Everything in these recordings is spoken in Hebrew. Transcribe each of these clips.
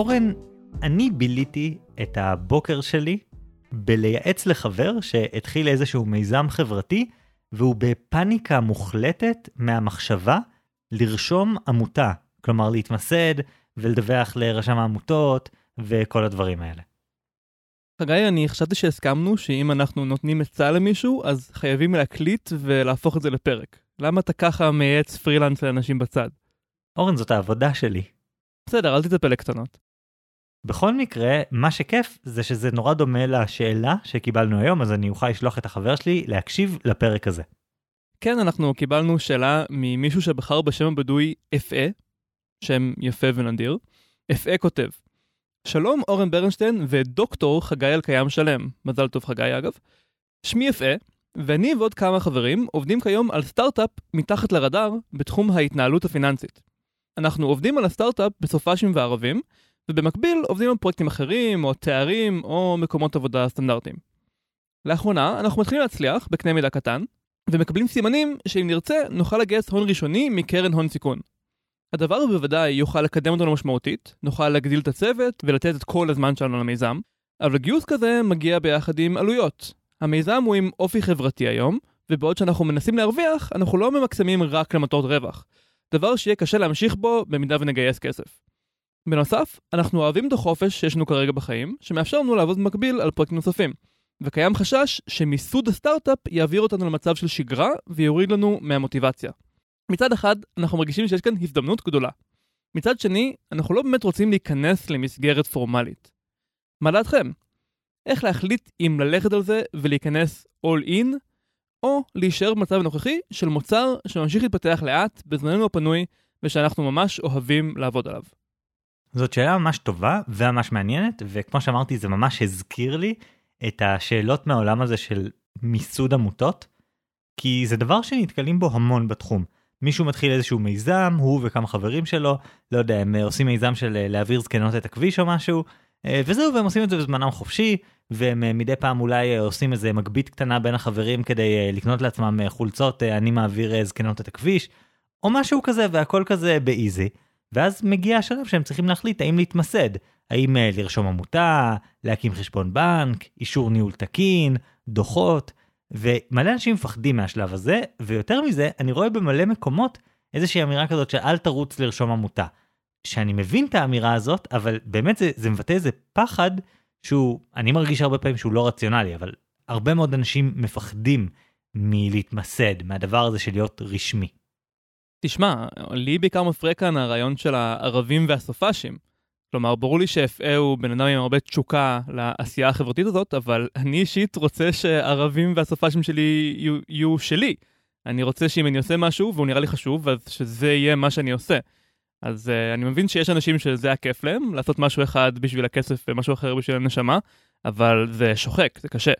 אורן, אני ביליתי את הבוקר שלי בלייעץ לחבר שהתחיל איזשהו מיזם חברתי, והוא בפאניקה מוחלטת מהמחשבה לרשום עמותה, כלומר להתמסד ולדווח לרשם העמותות וכל הדברים האלה. חגי, אני חשבתי שהסכמנו שאם אנחנו נותנים עצה למישהו, אז חייבים להקליט ולהפוך את זה לפרק. למה אתה ככה מייעץ פרילנס לאנשים בצד? אורן, זאת העבודה שלי. בסדר, אל תטפל לקטנות. בכל מקרה, מה שכיף זה שזה נורא דומה לשאלה שקיבלנו היום, אז אני אוכל לשלוח את החבר שלי להקשיב לפרק הזה. כן, אנחנו קיבלנו שאלה ממישהו שבחר בשם הבדוי אפאה, שם יפה ונדיר. אפאה כותב, שלום אורן ברנשטיין ודוקטור חגי אלקיים שלם, מזל טוב חגי אגב. שמי אפאה, ואני ועוד כמה חברים עובדים כיום על סטארט-אפ מתחת לרדאר בתחום ההתנהלות הפיננסית. אנחנו עובדים על הסטארט-אפ בסופאשים וערבים, ובמקביל עובדים על פרויקטים אחרים, או תארים, או מקומות עבודה סטנדרטיים. לאחרונה אנחנו מתחילים להצליח בקנה מידה קטן, ומקבלים סימנים שאם נרצה נוכל לגייס הון ראשוני מקרן הון סיכון. הדבר בוודאי יוכל לקדם אותנו משמעותית, נוכל להגדיל את הצוות ולתת את כל הזמן שלנו למיזם, אבל גיוס כזה מגיע ביחד עם עלויות. המיזם הוא עם אופי חברתי היום, ובעוד שאנחנו מנסים להרוויח, אנחנו לא ממקסמים רק למטרות רווח. דבר שיהיה קשה להמשיך בו במידה ונגייס כסף. בנוסף, אנחנו אוהבים את החופש שיש לנו כרגע בחיים, שמאפשר לנו לעבוד במקביל על פרויקטים נוספים. וקיים חשש שמיסוד הסטארט-אפ יעביר אותנו למצב של שגרה ויוריד לנו מהמוטיבציה. מצד אחד, אנחנו מרגישים שיש כאן הזדמנות גדולה. מצד שני, אנחנו לא באמת רוצים להיכנס למסגרת פורמלית. מה דעתכם? איך להחליט אם ללכת על זה ולהיכנס all in, או להישאר במצב הנוכחי של מוצר שממשיך להתפתח לאט בזמננו הפנוי ושאנחנו ממש אוהבים לעבוד עליו. זאת שאלה ממש טובה וממש מעניינת, וכמו שאמרתי זה ממש הזכיר לי את השאלות מהעולם הזה של מיסוד עמותות, כי זה דבר שנתקלים בו המון בתחום. מישהו מתחיל איזשהו מיזם, הוא וכמה חברים שלו, לא יודע, הם עושים מיזם של להעביר זקנות את הכביש או משהו, וזהו, והם עושים את זה בזמנם חופשי, והם מדי פעם אולי עושים איזה מגבית קטנה בין החברים כדי לקנות לעצמם חולצות, אני מעביר זקנות את הכביש, או משהו כזה, והכל כזה באיזי. ואז מגיע השלב שהם צריכים להחליט האם להתמסד, האם לרשום עמותה, להקים חשבון בנק, אישור ניהול תקין, דוחות, ומלא אנשים מפחדים מהשלב הזה, ויותר מזה, אני רואה במלא מקומות איזושהי אמירה כזאת שאל תרוץ לרשום עמותה. שאני מבין את האמירה הזאת, אבל באמת זה, זה מבטא איזה פחד שהוא, אני מרגיש הרבה פעמים שהוא לא רציונלי, אבל הרבה מאוד אנשים מפחדים מלהתמסד, מהדבר הזה של להיות רשמי. תשמע, לי בעיקר מפריע כאן הרעיון של הערבים והסופאשים. כלומר, ברור לי שאפאה הוא בן אדם עם הרבה תשוקה לעשייה החברתית הזאת, אבל אני אישית רוצה שהערבים והסופאשים שלי יהיו, יהיו שלי. אני רוצה שאם אני עושה משהו והוא נראה לי חשוב, אז שזה יהיה מה שאני עושה. אז uh, אני מבין שיש אנשים שזה הכיף להם, לעשות משהו אחד בשביל הכסף ומשהו אחר בשביל הנשמה, אבל זה שוחק, זה קשה.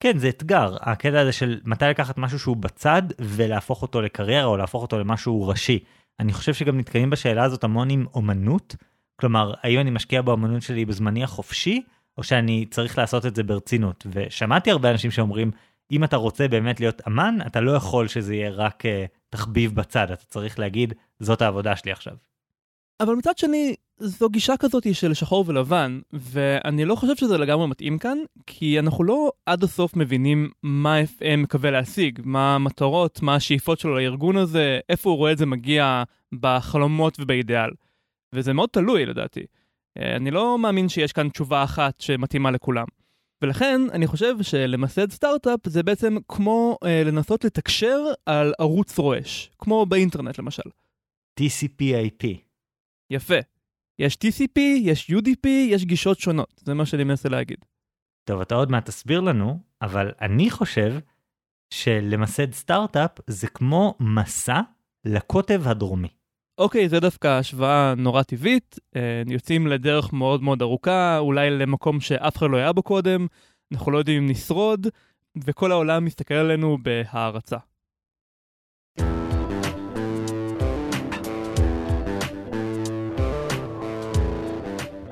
כן, זה אתגר, הקטע הזה של מתי לקחת משהו שהוא בצד ולהפוך אותו לקריירה או להפוך אותו למשהו ראשי. אני חושב שגם נתקעים בשאלה הזאת המון עם אומנות, כלומר, האם אני משקיע באומנות שלי בזמני החופשי, או שאני צריך לעשות את זה ברצינות. ושמעתי הרבה אנשים שאומרים, אם אתה רוצה באמת להיות אמן, אתה לא יכול שזה יהיה רק uh, תחביב בצד, אתה צריך להגיד, זאת העבודה שלי עכשיו. אבל מצד שני, זו גישה כזאת של שחור ולבן, ואני לא חושב שזה לגמרי מתאים כאן, כי אנחנו לא עד הסוף מבינים מה FM מקווה להשיג, מה המטרות, מה השאיפות שלו לארגון הזה, איפה הוא רואה את זה מגיע בחלומות ובאידיאל. וזה מאוד תלוי לדעתי. אה, אני לא מאמין שיש כאן תשובה אחת שמתאימה לכולם. ולכן אני חושב שלמסד סטארט-אפ זה בעצם כמו אה, לנסות לתקשר על ערוץ רועש, כמו באינטרנט למשל. TCP/IP. יפה. יש TCP, יש UDP, יש גישות שונות, זה מה שאני מנסה להגיד. טוב, אתה עוד מעט תסביר לנו, אבל אני חושב שלמסד סטארט-אפ זה כמו מסע לקוטב הדרומי. אוקיי, זה דווקא השוואה נורא טבעית, אה, יוצאים לדרך מאוד מאוד ארוכה, אולי למקום שאף אחד לא היה בו קודם, אנחנו לא יודעים אם נשרוד, וכל העולם מסתכל עלינו בהערצה.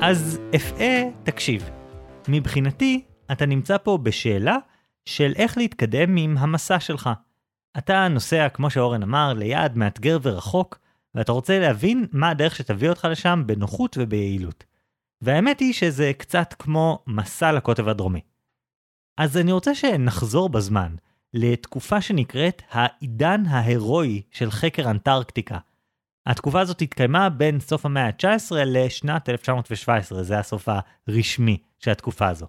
אז אפאה, תקשיב. מבחינתי, אתה נמצא פה בשאלה של איך להתקדם עם המסע שלך. אתה נוסע, כמו שאורן אמר, ליעד מאתגר ורחוק, ואתה רוצה להבין מה הדרך שתביא אותך לשם בנוחות וביעילות. והאמת היא שזה קצת כמו מסע לקוטב הדרומי. אז אני רוצה שנחזור בזמן לתקופה שנקראת העידן ההירואי של חקר אנטרקטיקה. התקופה הזאת התקיימה בין סוף המאה ה-19 לשנת 1917, זה הסוף הרשמי של התקופה הזו.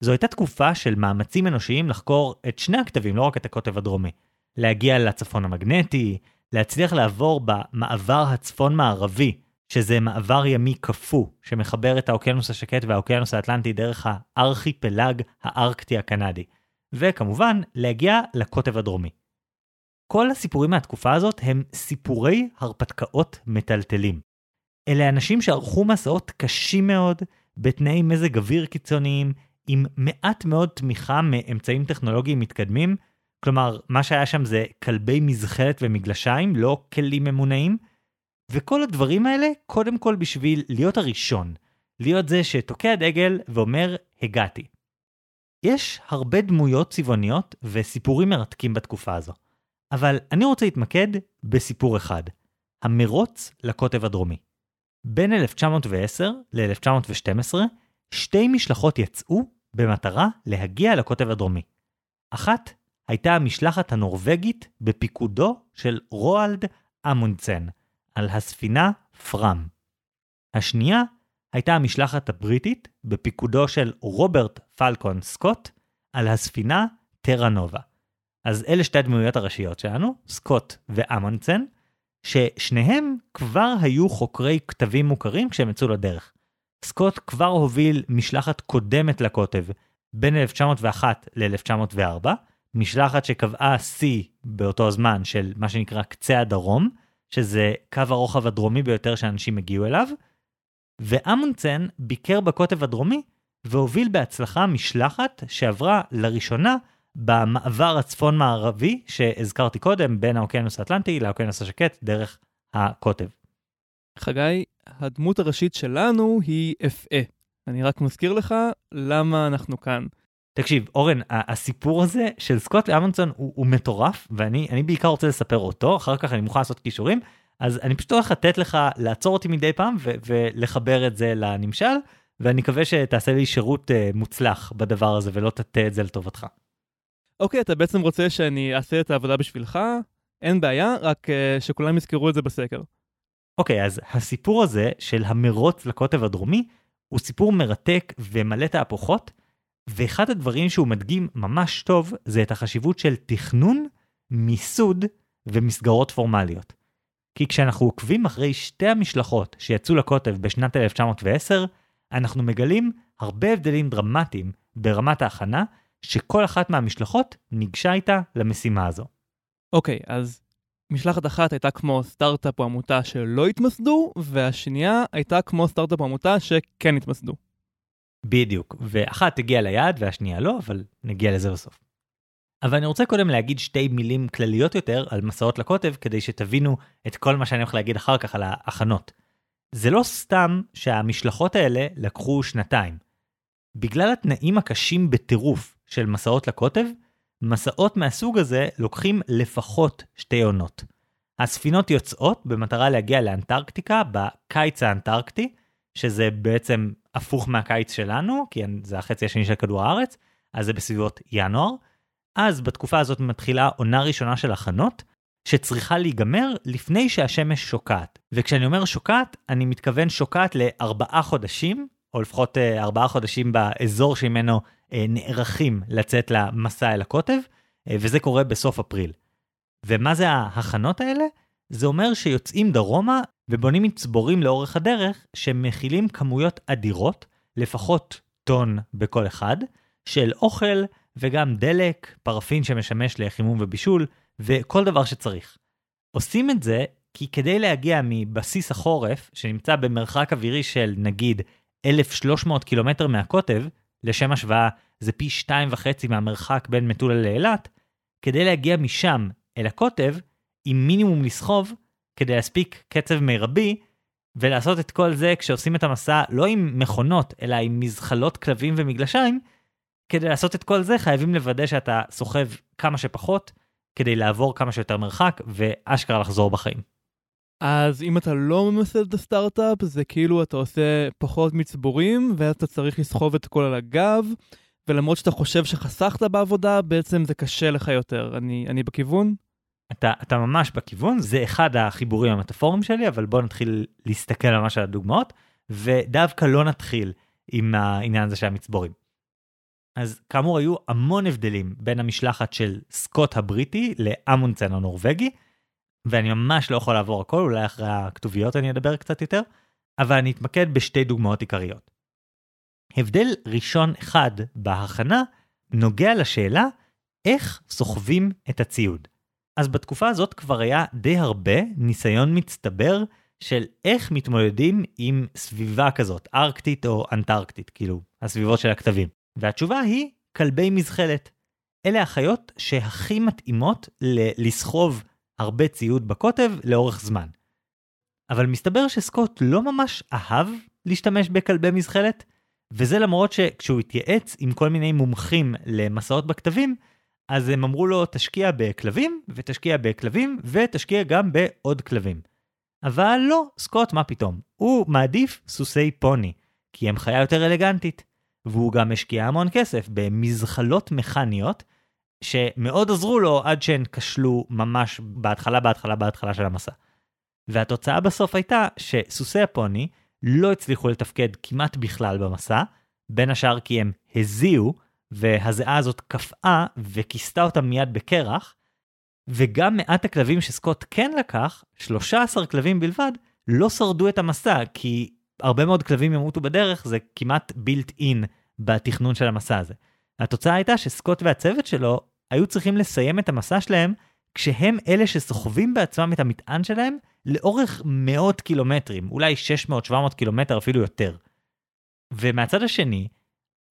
זו הייתה תקופה של מאמצים אנושיים לחקור את שני הכתבים, לא רק את הקוטב הדרומי. להגיע לצפון המגנטי, להצליח לעבור במעבר הצפון-מערבי, שזה מעבר ימי קפוא, שמחבר את האוקיינוס השקט והאוקיינוס האטלנטי דרך הארכיפלג הארקטי הקנדי. וכמובן, להגיע לקוטב הדרומי. כל הסיפורים מהתקופה הזאת הם סיפורי הרפתקאות מטלטלים. אלה אנשים שערכו מסעות קשים מאוד, בתנאי מזג אוויר קיצוניים, עם מעט מאוד תמיכה מאמצעים טכנולוגיים מתקדמים, כלומר, מה שהיה שם זה כלבי מזחלת ומגלשיים, לא כלים ממונעים, וכל הדברים האלה, קודם כל בשביל להיות הראשון, להיות זה שתוקע דגל ואומר, הגעתי. יש הרבה דמויות צבעוניות וסיפורים מרתקים בתקופה הזו, אבל אני רוצה להתמקד בסיפור אחד, המרוץ לקוטב הדרומי. בין 1910 ל-1912, שתי משלחות יצאו במטרה להגיע לקוטב הדרומי. אחת הייתה המשלחת הנורבגית בפיקודו של רואלד אמונדסן, על הספינה פרם. השנייה הייתה המשלחת הבריטית בפיקודו של רוברט פלקון סקוט על הספינה טרה נובה. אז אלה שתי הדמויות הראשיות שלנו, סקוט ואמונדסן, ששניהם כבר היו חוקרי כתבים מוכרים כשהם יצאו לדרך. סקוט כבר הוביל משלחת קודמת לקוטב בין 1901 ל-1904, משלחת שקבעה שיא באותו הזמן של מה שנקרא קצה הדרום, שזה קו הרוחב הדרומי ביותר שאנשים הגיעו אליו, ואמונצן ביקר בקוטב הדרומי והוביל בהצלחה משלחת שעברה לראשונה במעבר הצפון-מערבי שהזכרתי קודם בין האוקיינוס האטלנטי לאוקיינוס השקט דרך הקוטב. חגי, הדמות הראשית שלנו היא אפעה. אני רק מזכיר לך למה אנחנו כאן. תקשיב, אורן, הסיפור הזה של סקוט אמונסון הוא, הוא מטורף, ואני בעיקר רוצה לספר אותו, אחר כך אני מוכן לעשות קישורים, אז אני פשוט הולך לתת לך לעצור אותי מדי פעם ו- ולחבר את זה לנמשל, ואני מקווה שתעשה לי שירות uh, מוצלח בדבר הזה ולא תטה את זה לטובתך. אוקיי, אתה בעצם רוצה שאני אעשה את העבודה בשבילך? אין בעיה, רק uh, שכולם יזכרו את זה בסקר. אוקיי, אז הסיפור הזה של המרוץ לקוטב הדרומי הוא סיפור מרתק ומלא תהפוכות, ואחד הדברים שהוא מדגים ממש טוב זה את החשיבות של תכנון, מיסוד ומסגרות פורמליות. כי כשאנחנו עוקבים אחרי שתי המשלחות שיצאו לקוטב בשנת 1910, אנחנו מגלים הרבה הבדלים דרמטיים ברמת ההכנה, שכל אחת מהמשלחות ניגשה איתה למשימה הזו. אוקיי, okay, אז משלחת אחת הייתה כמו סטארט-אפ או עמותה שלא התמסדו, והשנייה הייתה כמו סטארט-אפ או עמותה שכן התמסדו. בדיוק, ואחת הגיעה ליעד והשנייה לא, אבל נגיע לזה בסוף. אבל אני רוצה קודם להגיד שתי מילים כלליות יותר על מסעות לקוטב, כדי שתבינו את כל מה שאני הולך להגיד אחר כך על ההכנות. זה לא סתם שהמשלחות האלה לקחו שנתיים. בגלל התנאים הקשים בטירוף של מסעות לקוטב, מסעות מהסוג הזה לוקחים לפחות שתי עונות. הספינות יוצאות במטרה להגיע לאנטרקטיקה בקיץ האנטרקטי, שזה בעצם הפוך מהקיץ שלנו, כי זה החצי השני של כדור הארץ, אז זה בסביבות ינואר. אז בתקופה הזאת מתחילה עונה ראשונה של הכנות, שצריכה להיגמר לפני שהשמש שוקעת. וכשאני אומר שוקעת, אני מתכוון שוקעת לארבעה חודשים, או לפחות אה, ארבעה חודשים באזור שממנו נערכים לצאת למסע אל הקוטב, אה, וזה קורה בסוף אפריל. ומה זה ההכנות האלה? זה אומר שיוצאים דרומה ובונים מצבורים לאורך הדרך שמכילים כמויות אדירות, לפחות טון בכל אחד, של אוכל וגם דלק, פרפין שמשמש לחימום ובישול, וכל דבר שצריך. עושים את זה כי כדי להגיע מבסיס החורף, שנמצא במרחק אווירי של נגיד 1,300 קילומטר מהקוטב, לשם השוואה זה פי שתיים וחצי מהמרחק בין מטולה לאילת, כדי להגיע משם אל הקוטב, עם מינימום לסחוב, כדי להספיק קצב מרבי, ולעשות את כל זה כשעושים את המסע לא עם מכונות, אלא עם מזחלות כלבים ומגלשיים, כדי לעשות את כל זה חייבים לוודא שאתה סוחב כמה שפחות, כדי לעבור כמה שיותר מרחק, ואשכרה לחזור בחיים. אז אם אתה לא ממסד את הסטארט-אפ, זה כאילו אתה עושה פחות מצבורים, ואז אתה צריך לסחוב את הכל על הגב, ולמרות שאתה חושב שחסכת בעבודה, בעצם זה קשה לך יותר. אני, אני בכיוון? אתה, אתה ממש בכיוון, זה אחד החיבורים המטאפוריים שלי, אבל בוא נתחיל להסתכל ממש על הדוגמאות, ודווקא לא נתחיל עם העניין הזה של המצבורים. אז כאמור היו המון הבדלים בין המשלחת של סקוט הבריטי לאמונצן הנורבגי, ואני ממש לא יכול לעבור הכל, אולי אחרי הכתוביות אני אדבר קצת יותר, אבל אני אתמקד בשתי דוגמאות עיקריות. הבדל ראשון אחד בהכנה נוגע לשאלה איך סוחבים את הציוד. אז בתקופה הזאת כבר היה די הרבה ניסיון מצטבר של איך מתמודדים עם סביבה כזאת, ארקטית או אנטרקטית, כאילו, הסביבות של הכתבים. והתשובה היא כלבי מזחלת. אלה החיות שהכי מתאימות ל- לסחוב הרבה ציוד בקוטב לאורך זמן. אבל מסתבר שסקוט לא ממש אהב להשתמש בכלבי מזחלת, וזה למרות שכשהוא התייעץ עם כל מיני מומחים למסעות בכתבים, אז הם אמרו לו תשקיע בכלבים, ותשקיע בכלבים, ותשקיע גם בעוד כלבים. אבל לא, סקוט מה פתאום, הוא מעדיף סוסי פוני, כי הם חיה יותר אלגנטית. והוא גם השקיע המון כסף במזחלות מכניות, שמאוד עזרו לו עד שהן כשלו ממש בהתחלה, בהתחלה, בהתחלה של המסע. והתוצאה בסוף הייתה שסוסי הפוני לא הצליחו לתפקד כמעט בכלל במסע, בין השאר כי הם הזיעו, והזיעה הזאת קפאה וכיסתה אותם מיד בקרח, וגם מעט הכלבים שסקוט כן לקח, 13 כלבים בלבד, לא שרדו את המסע, כי הרבה מאוד כלבים ימותו בדרך, זה כמעט בילט אין בתכנון של המסע הזה. התוצאה הייתה שסקוט והצוות שלו היו צריכים לסיים את המסע שלהם כשהם אלה שסוחבים בעצמם את המטען שלהם לאורך מאות קילומטרים, אולי 600-700 קילומטר אפילו יותר. ומהצד השני,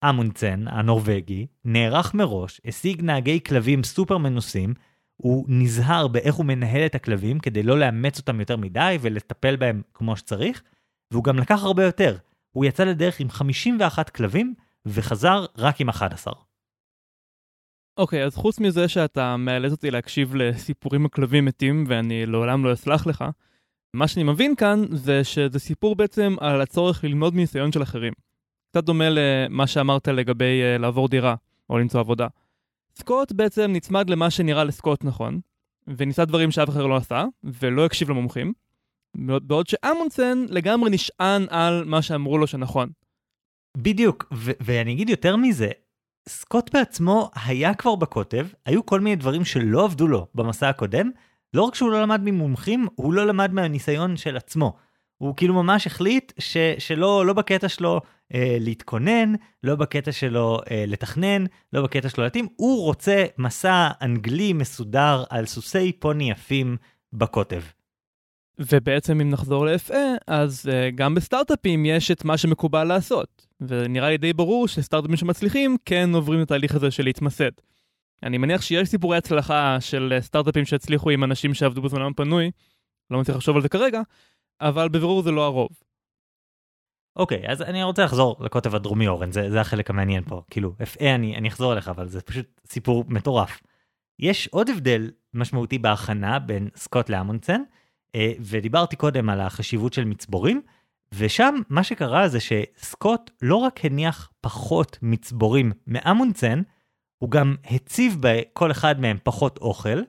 אמונצן, הנורבגי, נערך מראש, השיג נהגי כלבים סופר מנוסים, הוא נזהר באיך הוא מנהל את הכלבים כדי לא לאמץ אותם יותר מדי ולטפל בהם כמו שצריך, והוא גם לקח הרבה יותר. הוא יצא לדרך עם 51 כלבים וחזר רק עם 11. אוקיי, okay, אז חוץ מזה שאתה מאלץ אותי להקשיב לסיפורים הכלבים מתים, ואני לעולם לא אסלח לך, מה שאני מבין כאן זה שזה סיפור בעצם על הצורך ללמוד מניסיון של אחרים. קצת דומה למה שאמרת לגבי uh, לעבור דירה, או למצוא עבודה. סקוט בעצם נצמד למה שנראה לסקוט נכון, וניסה דברים שאף אחד לא עשה, ולא הקשיב למומחים, בעוד שאמונסן לגמרי נשען על מה שאמרו לו שנכון. בדיוק, ו- ואני אגיד יותר מזה, סקוט בעצמו היה כבר בקוטב, היו כל מיני דברים שלא עבדו לו במסע הקודם, לא רק שהוא לא למד ממומחים, הוא לא למד מהניסיון של עצמו. הוא כאילו ממש החליט ש, שלא לא בקטע שלו אה, להתכונן, לא בקטע שלו אה, לתכנן, לא בקטע שלו להתאים, הוא רוצה מסע אנגלי מסודר על סוסי פוני יפים בקוטב. ובעצם אם נחזור ל-FA, אז uh, גם בסטארט-אפים יש את מה שמקובל לעשות. ונראה לי די ברור שסטארט-אפים שמצליחים כן עוברים את התהליך הזה של להתמסד. אני מניח שיש סיפורי הצלחה של uh, סטארט-אפים שהצליחו עם אנשים שעבדו בזמנם פנוי, לא מצליח לחשוב על זה כרגע, אבל בבירור זה לא הרוב. אוקיי, okay, אז אני רוצה לחזור לקוטב הדרומי אורן, זה, זה החלק המעניין פה. כאילו, FA אני, אני אחזור אליך, אבל זה פשוט סיפור מטורף. יש עוד הבדל משמעותי בהכנה בין סקוט לאמונדסן, אה, ודיברתי קודם על החשיבות של מצבורים, ושם מה שקרה זה שסקוט לא רק הניח פחות מצבורים מאמונדסן, הוא גם הציב בכל אחד מהם פחות אוכל,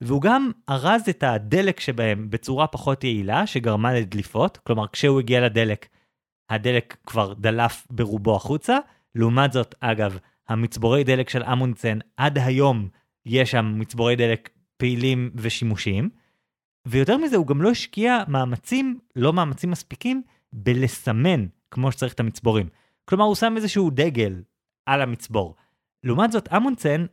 והוא גם ארז את הדלק שבהם בצורה פחות יעילה, שגרמה לדליפות, כלומר כשהוא הגיע לדלק, הדלק כבר דלף ברובו החוצה. לעומת זאת, אגב, המצבורי דלק של אמונדסן, עד היום יש שם מצבורי דלק פעילים ושימושיים. ויותר מזה, הוא גם לא השקיע מאמצים, לא מאמצים מספיקים, בלסמן כמו שצריך את המצבורים. כלומר, הוא שם איזשהו דגל על המצבור. לעומת זאת, אמונדסן,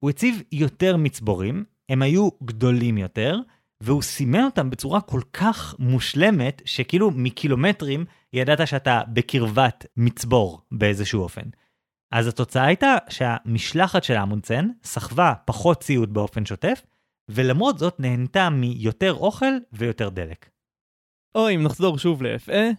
הוא הציב יותר מצבורים, הם היו גדולים יותר, והוא סימן אותם בצורה כל כך מושלמת, שכאילו מקילומטרים ידעת שאתה בקרבת מצבור באיזשהו אופן. אז התוצאה הייתה שהמשלחת של אמונדסן סחבה פחות ציוד באופן שוטף, ולמרות זאת נהנתה מיותר אוכל ויותר דלק. או אם נחזור שוב ל-FA,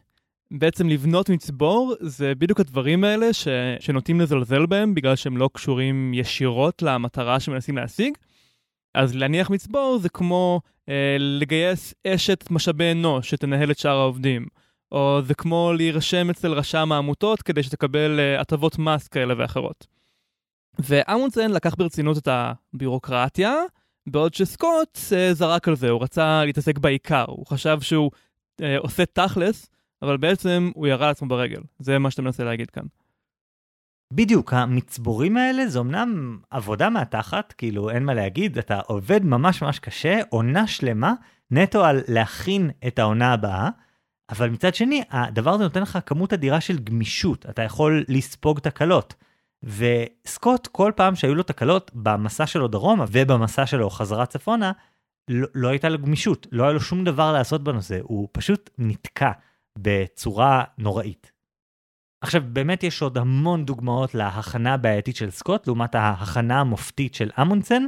בעצם לבנות מצבור זה בדיוק הדברים האלה ש... שנוטים לזלזל בהם בגלל שהם לא קשורים ישירות למטרה שמנסים להשיג. אז להניח מצבור זה כמו אה, לגייס אשת משאבי אנוש שתנהל את שאר העובדים. או זה כמו להירשם אצל רשם העמותות כדי שתקבל אה, הטבות מס כאלה ואחרות. ואמונסן לקח ברצינות את הבירוקרטיה, בעוד שסקוט אה, זרק על זה, הוא רצה להתעסק בעיקר, הוא חשב שהוא אה, עושה תכלס, אבל בעצם הוא ירה לעצמו ברגל. זה מה שאתה מנסה להגיד כאן. בדיוק, המצבורים האלה זה אמנם עבודה מהתחת, כאילו אין מה להגיד, אתה עובד ממש ממש קשה, עונה שלמה, נטו על להכין את העונה הבאה, אבל מצד שני, הדבר הזה נותן לך כמות אדירה של גמישות, אתה יכול לספוג תקלות. וסקוט, כל פעם שהיו לו תקלות במסע שלו דרומה ובמסע שלו חזרה צפונה, לא, לא הייתה לו גמישות, לא היה לו שום דבר לעשות בנושא, הוא פשוט נתקע בצורה נוראית. עכשיו, באמת יש עוד המון דוגמאות להכנה הבעייתית של סקוט, לעומת ההכנה המופתית של אמונסן,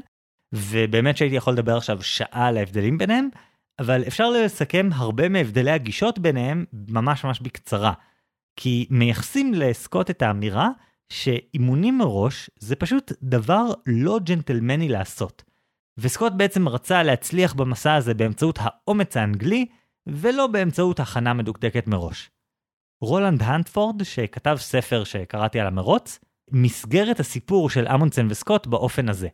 ובאמת שהייתי יכול לדבר עכשיו שעה על ההבדלים ביניהם, אבל אפשר לסכם הרבה מהבדלי הגישות ביניהם ממש ממש בקצרה. כי מייחסים לסקוט את האמירה שאימונים מראש זה פשוט דבר לא ג'נטלמני לעשות. וסקוט בעצם רצה להצליח במסע הזה באמצעות האומץ האנגלי, ולא באמצעות הכנה מדוקדקת מראש. רולנד הנטפורד, שכתב ספר שקראתי על המרוץ, מסגר את הסיפור של אמונסן וסקוט באופן הזה.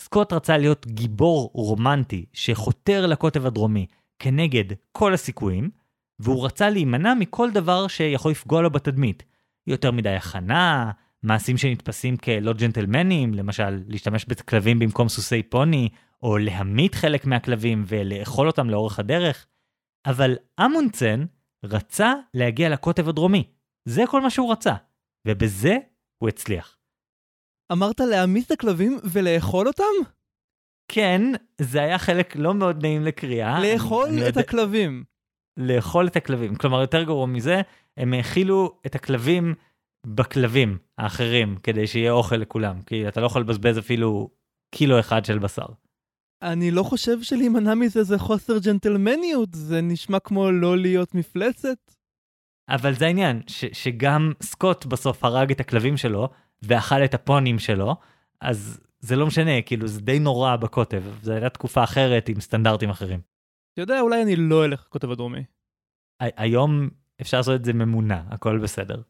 סקוט רצה להיות גיבור רומנטי שחותר לקוטב הדרומי כנגד כל הסיכויים, והוא רצה להימנע מכל דבר שיכול לפגוע לו בתדמית. יותר מדי הכנה, מעשים שנתפסים כלא ג'נטלמנים, למשל להשתמש בכלבים במקום סוסי פוני, או להמית חלק מהכלבים ולאכול אותם לאורך הדרך. אבל אמונסן רצה להגיע לקוטב הדרומי. זה כל מה שהוא רצה, ובזה הוא הצליח. אמרת להעמיד את הכלבים ולאכול אותם? כן, זה היה חלק לא מאוד נעים לקריאה. לאכול אני, את אני הכלבים. לאכול את הכלבים. כלומר, יותר גרוע מזה, הם האכילו את הכלבים בכלבים האחרים, כדי שיהיה אוכל לכולם, כי אתה לא יכול לבזבז אפילו קילו אחד של בשר. אני לא חושב שלהימנע מזה זה חוסר ג'נטלמניות, זה נשמע כמו לא להיות מפלצת. אבל זה העניין, ש- שגם סקוט בסוף הרג את הכלבים שלו, ואכל את הפונים שלו, אז זה לא משנה, כאילו זה די נורא בקוטב, זו הייתה תקופה אחרת עם סטנדרטים אחרים. אתה יודע, אולי אני לא אלך לקוטב הדרומי. היום אפשר לעשות את זה ממונה, הכל בסדר.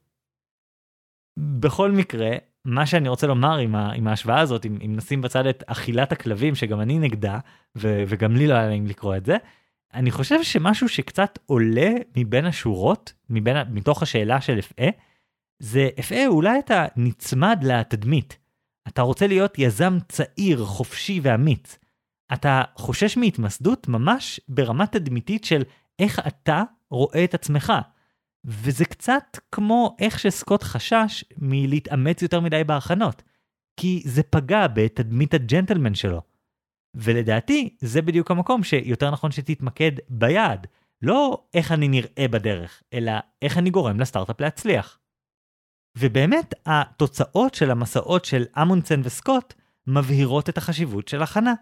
בכל מקרה, מה שאני רוצה לומר עם, ה, עם ההשוואה הזאת, אם, אם נשים בצד את אכילת הכלבים, שגם אני נגדה, ו, וגם לי לא היה נעים לקרוא את זה, אני חושב שמשהו שקצת עולה מבין השורות, מבין, מתוך השאלה של אפעה, זה אפעה אולי אתה נצמד לתדמית. אתה רוצה להיות יזם צעיר, חופשי ואמיץ. אתה חושש מהתמסדות ממש ברמה תדמיתית של איך אתה רואה את עצמך. וזה קצת כמו איך שסקוט חשש מלהתאמץ יותר מדי בהכנות, כי זה פגע בתדמית הג'נטלמן שלו. ולדעתי, זה בדיוק המקום שיותר נכון שתתמקד ביעד, לא איך אני נראה בדרך, אלא איך אני גורם לסטארט-אפ להצליח. ובאמת, התוצאות של המסעות של אמונסן וסקוט מבהירות את החשיבות של הכנה.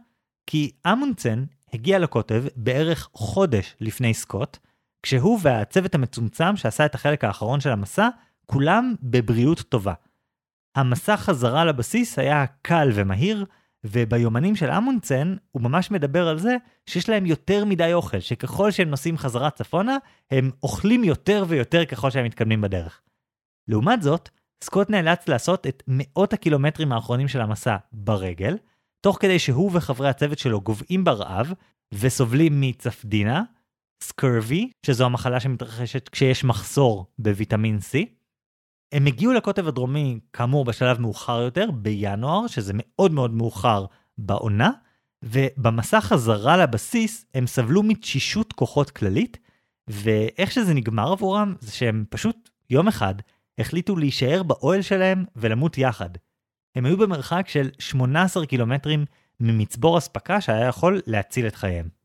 כי אמונסן הגיע לקוטב בערך חודש לפני סקוט, כשהוא והצוות המצומצם שעשה את החלק האחרון של המסע, כולם בבריאות טובה. המסע חזרה לבסיס היה קל ומהיר, וביומנים של אמונסן הוא ממש מדבר על זה שיש להם יותר מדי אוכל, שככל שהם נוסעים חזרה צפונה, הם אוכלים יותר ויותר ככל שהם מתקדמים בדרך. לעומת זאת, סקוט נאלץ לעשות את מאות הקילומטרים האחרונים של המסע ברגל, תוך כדי שהוא וחברי הצוות שלו גוועים ברעב וסובלים מצפדינה, סקרבי, שזו המחלה שמתרחשת כשיש מחסור בוויטמין C. הם הגיעו לקוטב הדרומי, כאמור, בשלב מאוחר יותר, בינואר, שזה מאוד מאוד מאוחר בעונה, ובמסע חזרה לבסיס הם סבלו מתשישות כוחות כללית, ואיך שזה נגמר עבורם זה שהם פשוט יום אחד החליטו להישאר באוהל שלהם ולמות יחד. הם היו במרחק של 18 קילומטרים ממצבור אספקה שהיה יכול להציל את חייהם.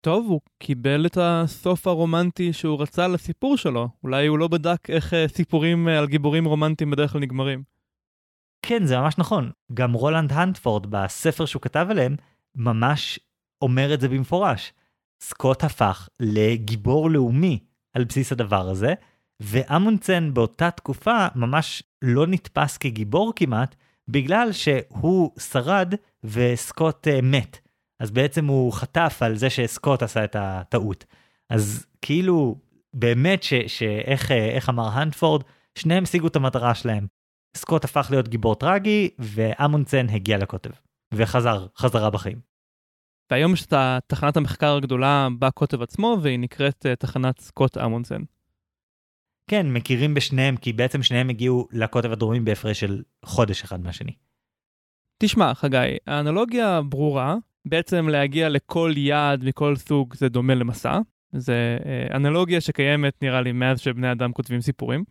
טוב, הוא קיבל את הסוף הרומנטי שהוא רצה לסיפור שלו. אולי הוא לא בדק איך אה, סיפורים אה, על גיבורים רומנטיים בדרך כלל נגמרים. כן, זה ממש נכון. גם רולנד הנטפורד בספר שהוא כתב עליהם, ממש אומר את זה במפורש. סקוט הפך לגיבור לאומי על בסיס הדבר הזה, ואמונסן באותה תקופה ממש לא נתפס כגיבור כמעט, בגלל שהוא שרד וסקוט uh, מת. אז בעצם הוא חטף על זה שסקוט עשה את הטעות. אז כאילו, באמת שאיך איך אמר הנדפורד, שניהם השיגו את המטרה שלהם. סקוט הפך להיות גיבור טרגי, ואמונסן הגיע לקוטב. וחזר, חזרה בחיים. והיום יש את תחנת המחקר הגדולה בקוטב עצמו, והיא נקראת uh, תחנת סקוט אמונסן. כן, מכירים בשניהם, כי בעצם שניהם הגיעו לקוטב הדרומי בהפרש של חודש אחד מהשני. תשמע, חגי, האנלוגיה ברורה, בעצם להגיע לכל יעד מכל סוג זה דומה למסע. זה uh, אנלוגיה שקיימת נראה לי מאז שבני אדם כותבים סיפורים.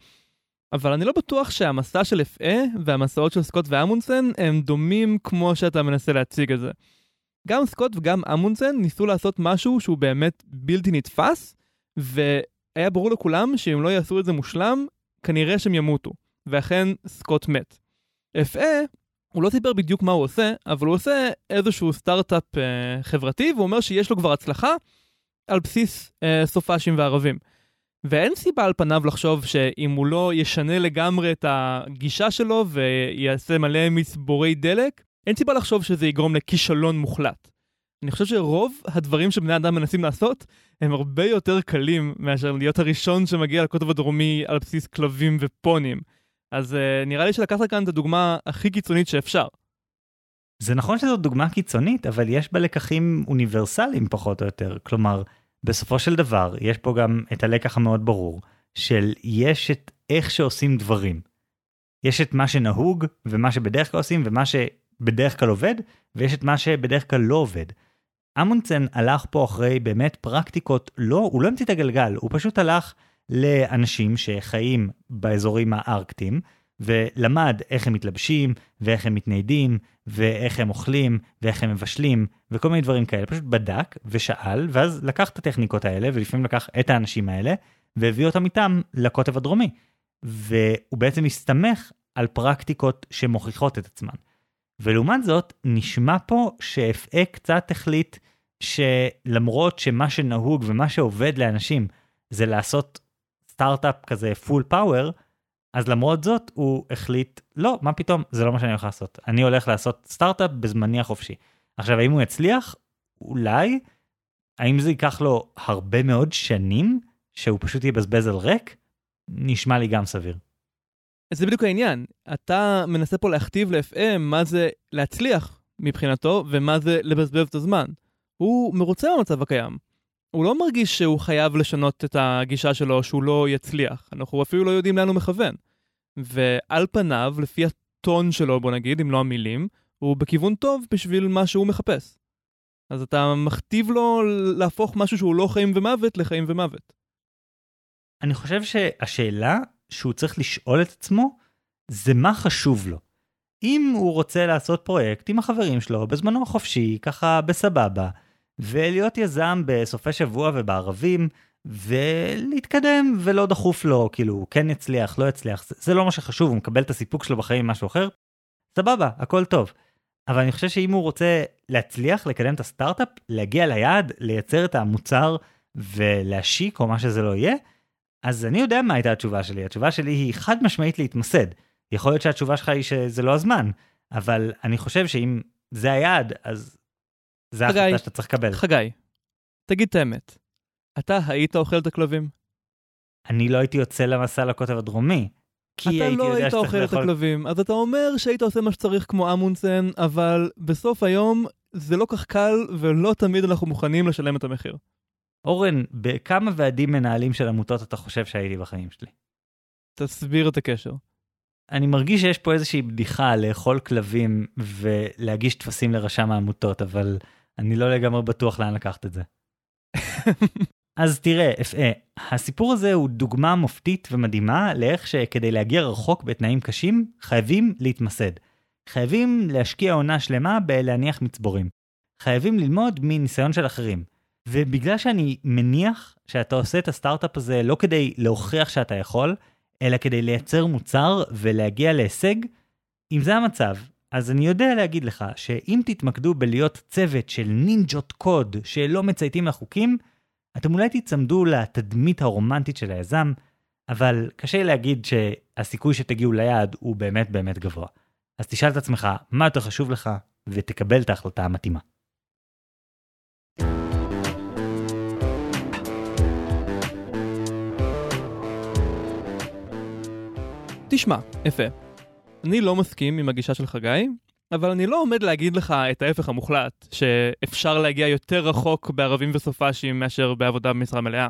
אבל אני לא בטוח שהמסע של אפאה והמסעות של סקוט ואמונסן הם דומים כמו שאתה מנסה להציג את זה. גם סקוט וגם אמונסן ניסו לעשות משהו שהוא באמת בלתי נתפס, והיה ברור לכולם שאם לא יעשו את זה מושלם, כנראה שהם ימותו. ואכן סקוט מת. אפאה, הוא לא סיפר בדיוק מה הוא עושה, אבל הוא עושה איזשהו סטארט-אפ אה, חברתי, והוא אומר שיש לו כבר הצלחה על בסיס אה, סופאשים וערבים. ואין סיבה על פניו לחשוב שאם הוא לא ישנה לגמרי את הגישה שלו ויעשה מלא מצבורי דלק, אין סיבה לחשוב שזה יגרום לכישלון מוחלט. אני חושב שרוב הדברים שבני אדם מנסים לעשות הם הרבה יותר קלים מאשר להיות הראשון שמגיע לקוטב הדרומי על בסיס כלבים ופונים. אז uh, נראה לי שלקחת כאן את הדוגמה הכי קיצונית שאפשר. זה נכון שזו דוגמה קיצונית, אבל יש בה לקחים אוניברסליים פחות או יותר. כלומר, בסופו של דבר, יש פה גם את הלקח המאוד ברור, של יש את איך שעושים דברים. יש את מה שנהוג, ומה שבדרך כלל עושים, ומה שבדרך כלל עובד, ויש את מה שבדרך כלל לא עובד. אמונסן הלך פה אחרי באמת פרקטיקות, לא, הוא לא המציא את הגלגל, הוא פשוט הלך לאנשים שחיים באזורים הארקטיים, ולמד איך הם מתלבשים, ואיך הם מתניידים, ואיך הם אוכלים, ואיך הם מבשלים, וכל מיני דברים כאלה. פשוט בדק ושאל, ואז לקח את הטכניקות האלה, ולפעמים לקח את האנשים האלה, והביא אותם איתם לקוטב הדרומי. והוא בעצם הסתמך על פרקטיקות שמוכיחות את עצמן. ולעומת זאת, נשמע פה שאפאה קצת החליט שלמרות שמה שנהוג ומה שעובד לאנשים זה לעשות סטארט-אפ כזה full power, אז למרות זאת הוא החליט, לא, מה פתאום, זה לא מה שאני הולך לעשות. אני הולך לעשות סטארט-אפ בזמני החופשי. עכשיו, האם הוא יצליח? אולי. האם זה ייקח לו הרבה מאוד שנים שהוא פשוט יבזבז על ריק? נשמע לי גם סביר. זה בדיוק העניין. אתה מנסה פה להכתיב ל-FM מה זה להצליח מבחינתו ומה זה לבזבז את הזמן. הוא מרוצה מהמצב הקיים. הוא לא מרגיש שהוא חייב לשנות את הגישה שלו, שהוא לא יצליח. אנחנו אפילו לא יודעים לאן הוא מכוון. ועל פניו, לפי הטון שלו, בוא נגיד, אם לא המילים, הוא בכיוון טוב בשביל מה שהוא מחפש. אז אתה מכתיב לו להפוך משהו שהוא לא חיים ומוות לחיים ומוות. אני חושב שהשאלה שהוא צריך לשאול את עצמו, זה מה חשוב לו. אם הוא רוצה לעשות פרויקט עם החברים שלו בזמנו החופשי, ככה בסבבה, ולהיות יזם בסופי שבוע ובערבים, ולהתקדם ולא דחוף לו, כאילו, כן יצליח, לא יצליח, זה, זה לא מה שחשוב, הוא מקבל את הסיפוק שלו בחיים עם משהו אחר, סבבה, הכל טוב. אבל אני חושב שאם הוא רוצה להצליח לקדם את הסטארט-אפ, להגיע ליעד, לייצר את המוצר ולהשיק או מה שזה לא יהיה, אז אני יודע מה הייתה התשובה שלי. התשובה שלי היא חד משמעית להתמסד. יכול להיות שהתשובה שלך היא שזה לא הזמן, אבל אני חושב שאם זה היעד, אז זה ההחלטה שאתה צריך לקבל. חגי, תגיד את האמת, אתה היית אוכל את הכלבים? אני לא הייתי יוצא למסע לקוטב הדרומי. כי הייתי לא יודע היית שצריך אוכל את לאכול... הכלבים, אז אתה אומר שהיית עושה מה שצריך כמו אמונסן, אבל בסוף היום זה לא כך קל ולא תמיד אנחנו מוכנים לשלם את המחיר. אורן, בכמה ועדים מנהלים של עמותות אתה חושב שהייתי בחיים שלי? תסביר את הקשר. אני מרגיש שיש פה איזושהי בדיחה לאכול כלבים ולהגיש טפסים לרשם העמותות, אבל אני לא לגמרי בטוח לאן לקחת את זה. אז תראה, הסיפור הזה הוא דוגמה מופתית ומדהימה לאיך שכדי להגיע רחוק בתנאים קשים, חייבים להתמסד. חייבים להשקיע עונה שלמה בלהניח מצבורים. חייבים ללמוד מניסיון של אחרים. ובגלל שאני מניח שאתה עושה את הסטארט-אפ הזה לא כדי להוכיח שאתה יכול, אלא כדי לייצר מוצר ולהגיע להישג, אם זה המצב, אז אני יודע להגיד לך שאם תתמקדו בלהיות צוות של נינג'ות קוד שלא מצייתים לחוקים, אתם אולי תיצמדו לתדמית הרומנטית של היזם, אבל קשה להגיד שהסיכוי שתגיעו ליעד הוא באמת באמת גבוה. אז תשאל את עצמך מה יותר חשוב לך ותקבל את ההחלטה המתאימה. תשמע, יפה. אני לא מסכים עם הגישה של חגי, אבל אני לא עומד להגיד לך את ההפך המוחלט, שאפשר להגיע יותר רחוק בערבים וסופאשים מאשר בעבודה במשרה מלאה.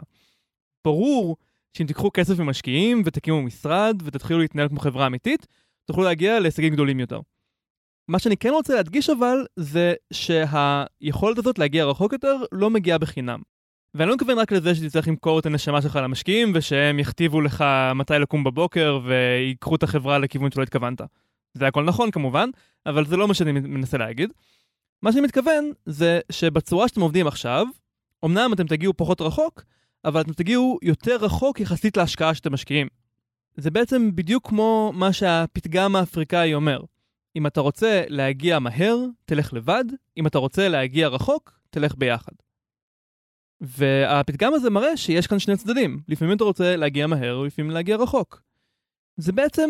ברור שאם תיקחו כסף ממשקיעים ותקימו משרד ותתחילו להתנהל כמו חברה אמיתית, תוכלו להגיע להישגים גדולים יותר. מה שאני כן רוצה להדגיש אבל, זה שהיכולת הזאת להגיע רחוק יותר לא מגיעה בחינם. ואני לא מתכוון רק לזה שתצטרך למכור את הנשמה שלך למשקיעים, ושהם יכתיבו לך מתי לקום בבוקר ויקחו את החברה לכיוון שלא התכוונת. זה הכל נכון כמובן, אבל זה לא מה שאני מנסה להגיד. מה שאני מתכוון זה שבצורה שאתם עובדים עכשיו, אמנם אתם תגיעו פחות רחוק, אבל אתם תגיעו יותר רחוק יחסית להשקעה שאתם משקיעים. זה בעצם בדיוק כמו מה שהפתגם האפריקאי אומר. אם אתה רוצה להגיע מהר, תלך לבד, אם אתה רוצה להגיע רחוק, תלך ביחד. והפתגם הזה מראה שיש כאן שני צדדים. לפעמים אתה רוצה להגיע מהר, ולפעמים להגיע רחוק. זה בעצם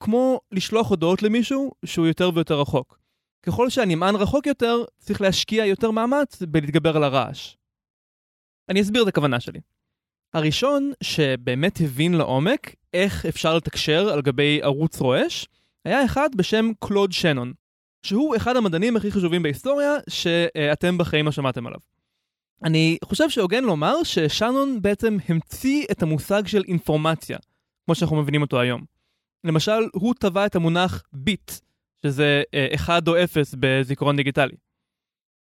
כמו לשלוח הודעות למישהו שהוא יותר ויותר רחוק. ככל שהנמען רחוק יותר, צריך להשקיע יותר מאמץ בלהתגבר על הרעש. אני אסביר את הכוונה שלי. הראשון שבאמת הבין לעומק איך אפשר לתקשר על גבי ערוץ רועש, היה אחד בשם קלוד שנון, שהוא אחד המדענים הכי חשובים בהיסטוריה שאתם בחיים לא שמעתם עליו. אני חושב שהוגן לומר ששנון בעצם המציא את המושג של אינפורמציה, כמו שאנחנו מבינים אותו היום. למשל, הוא טבע את המונח ביט, שזה 1 או 0 בזיכרון דיגיטלי.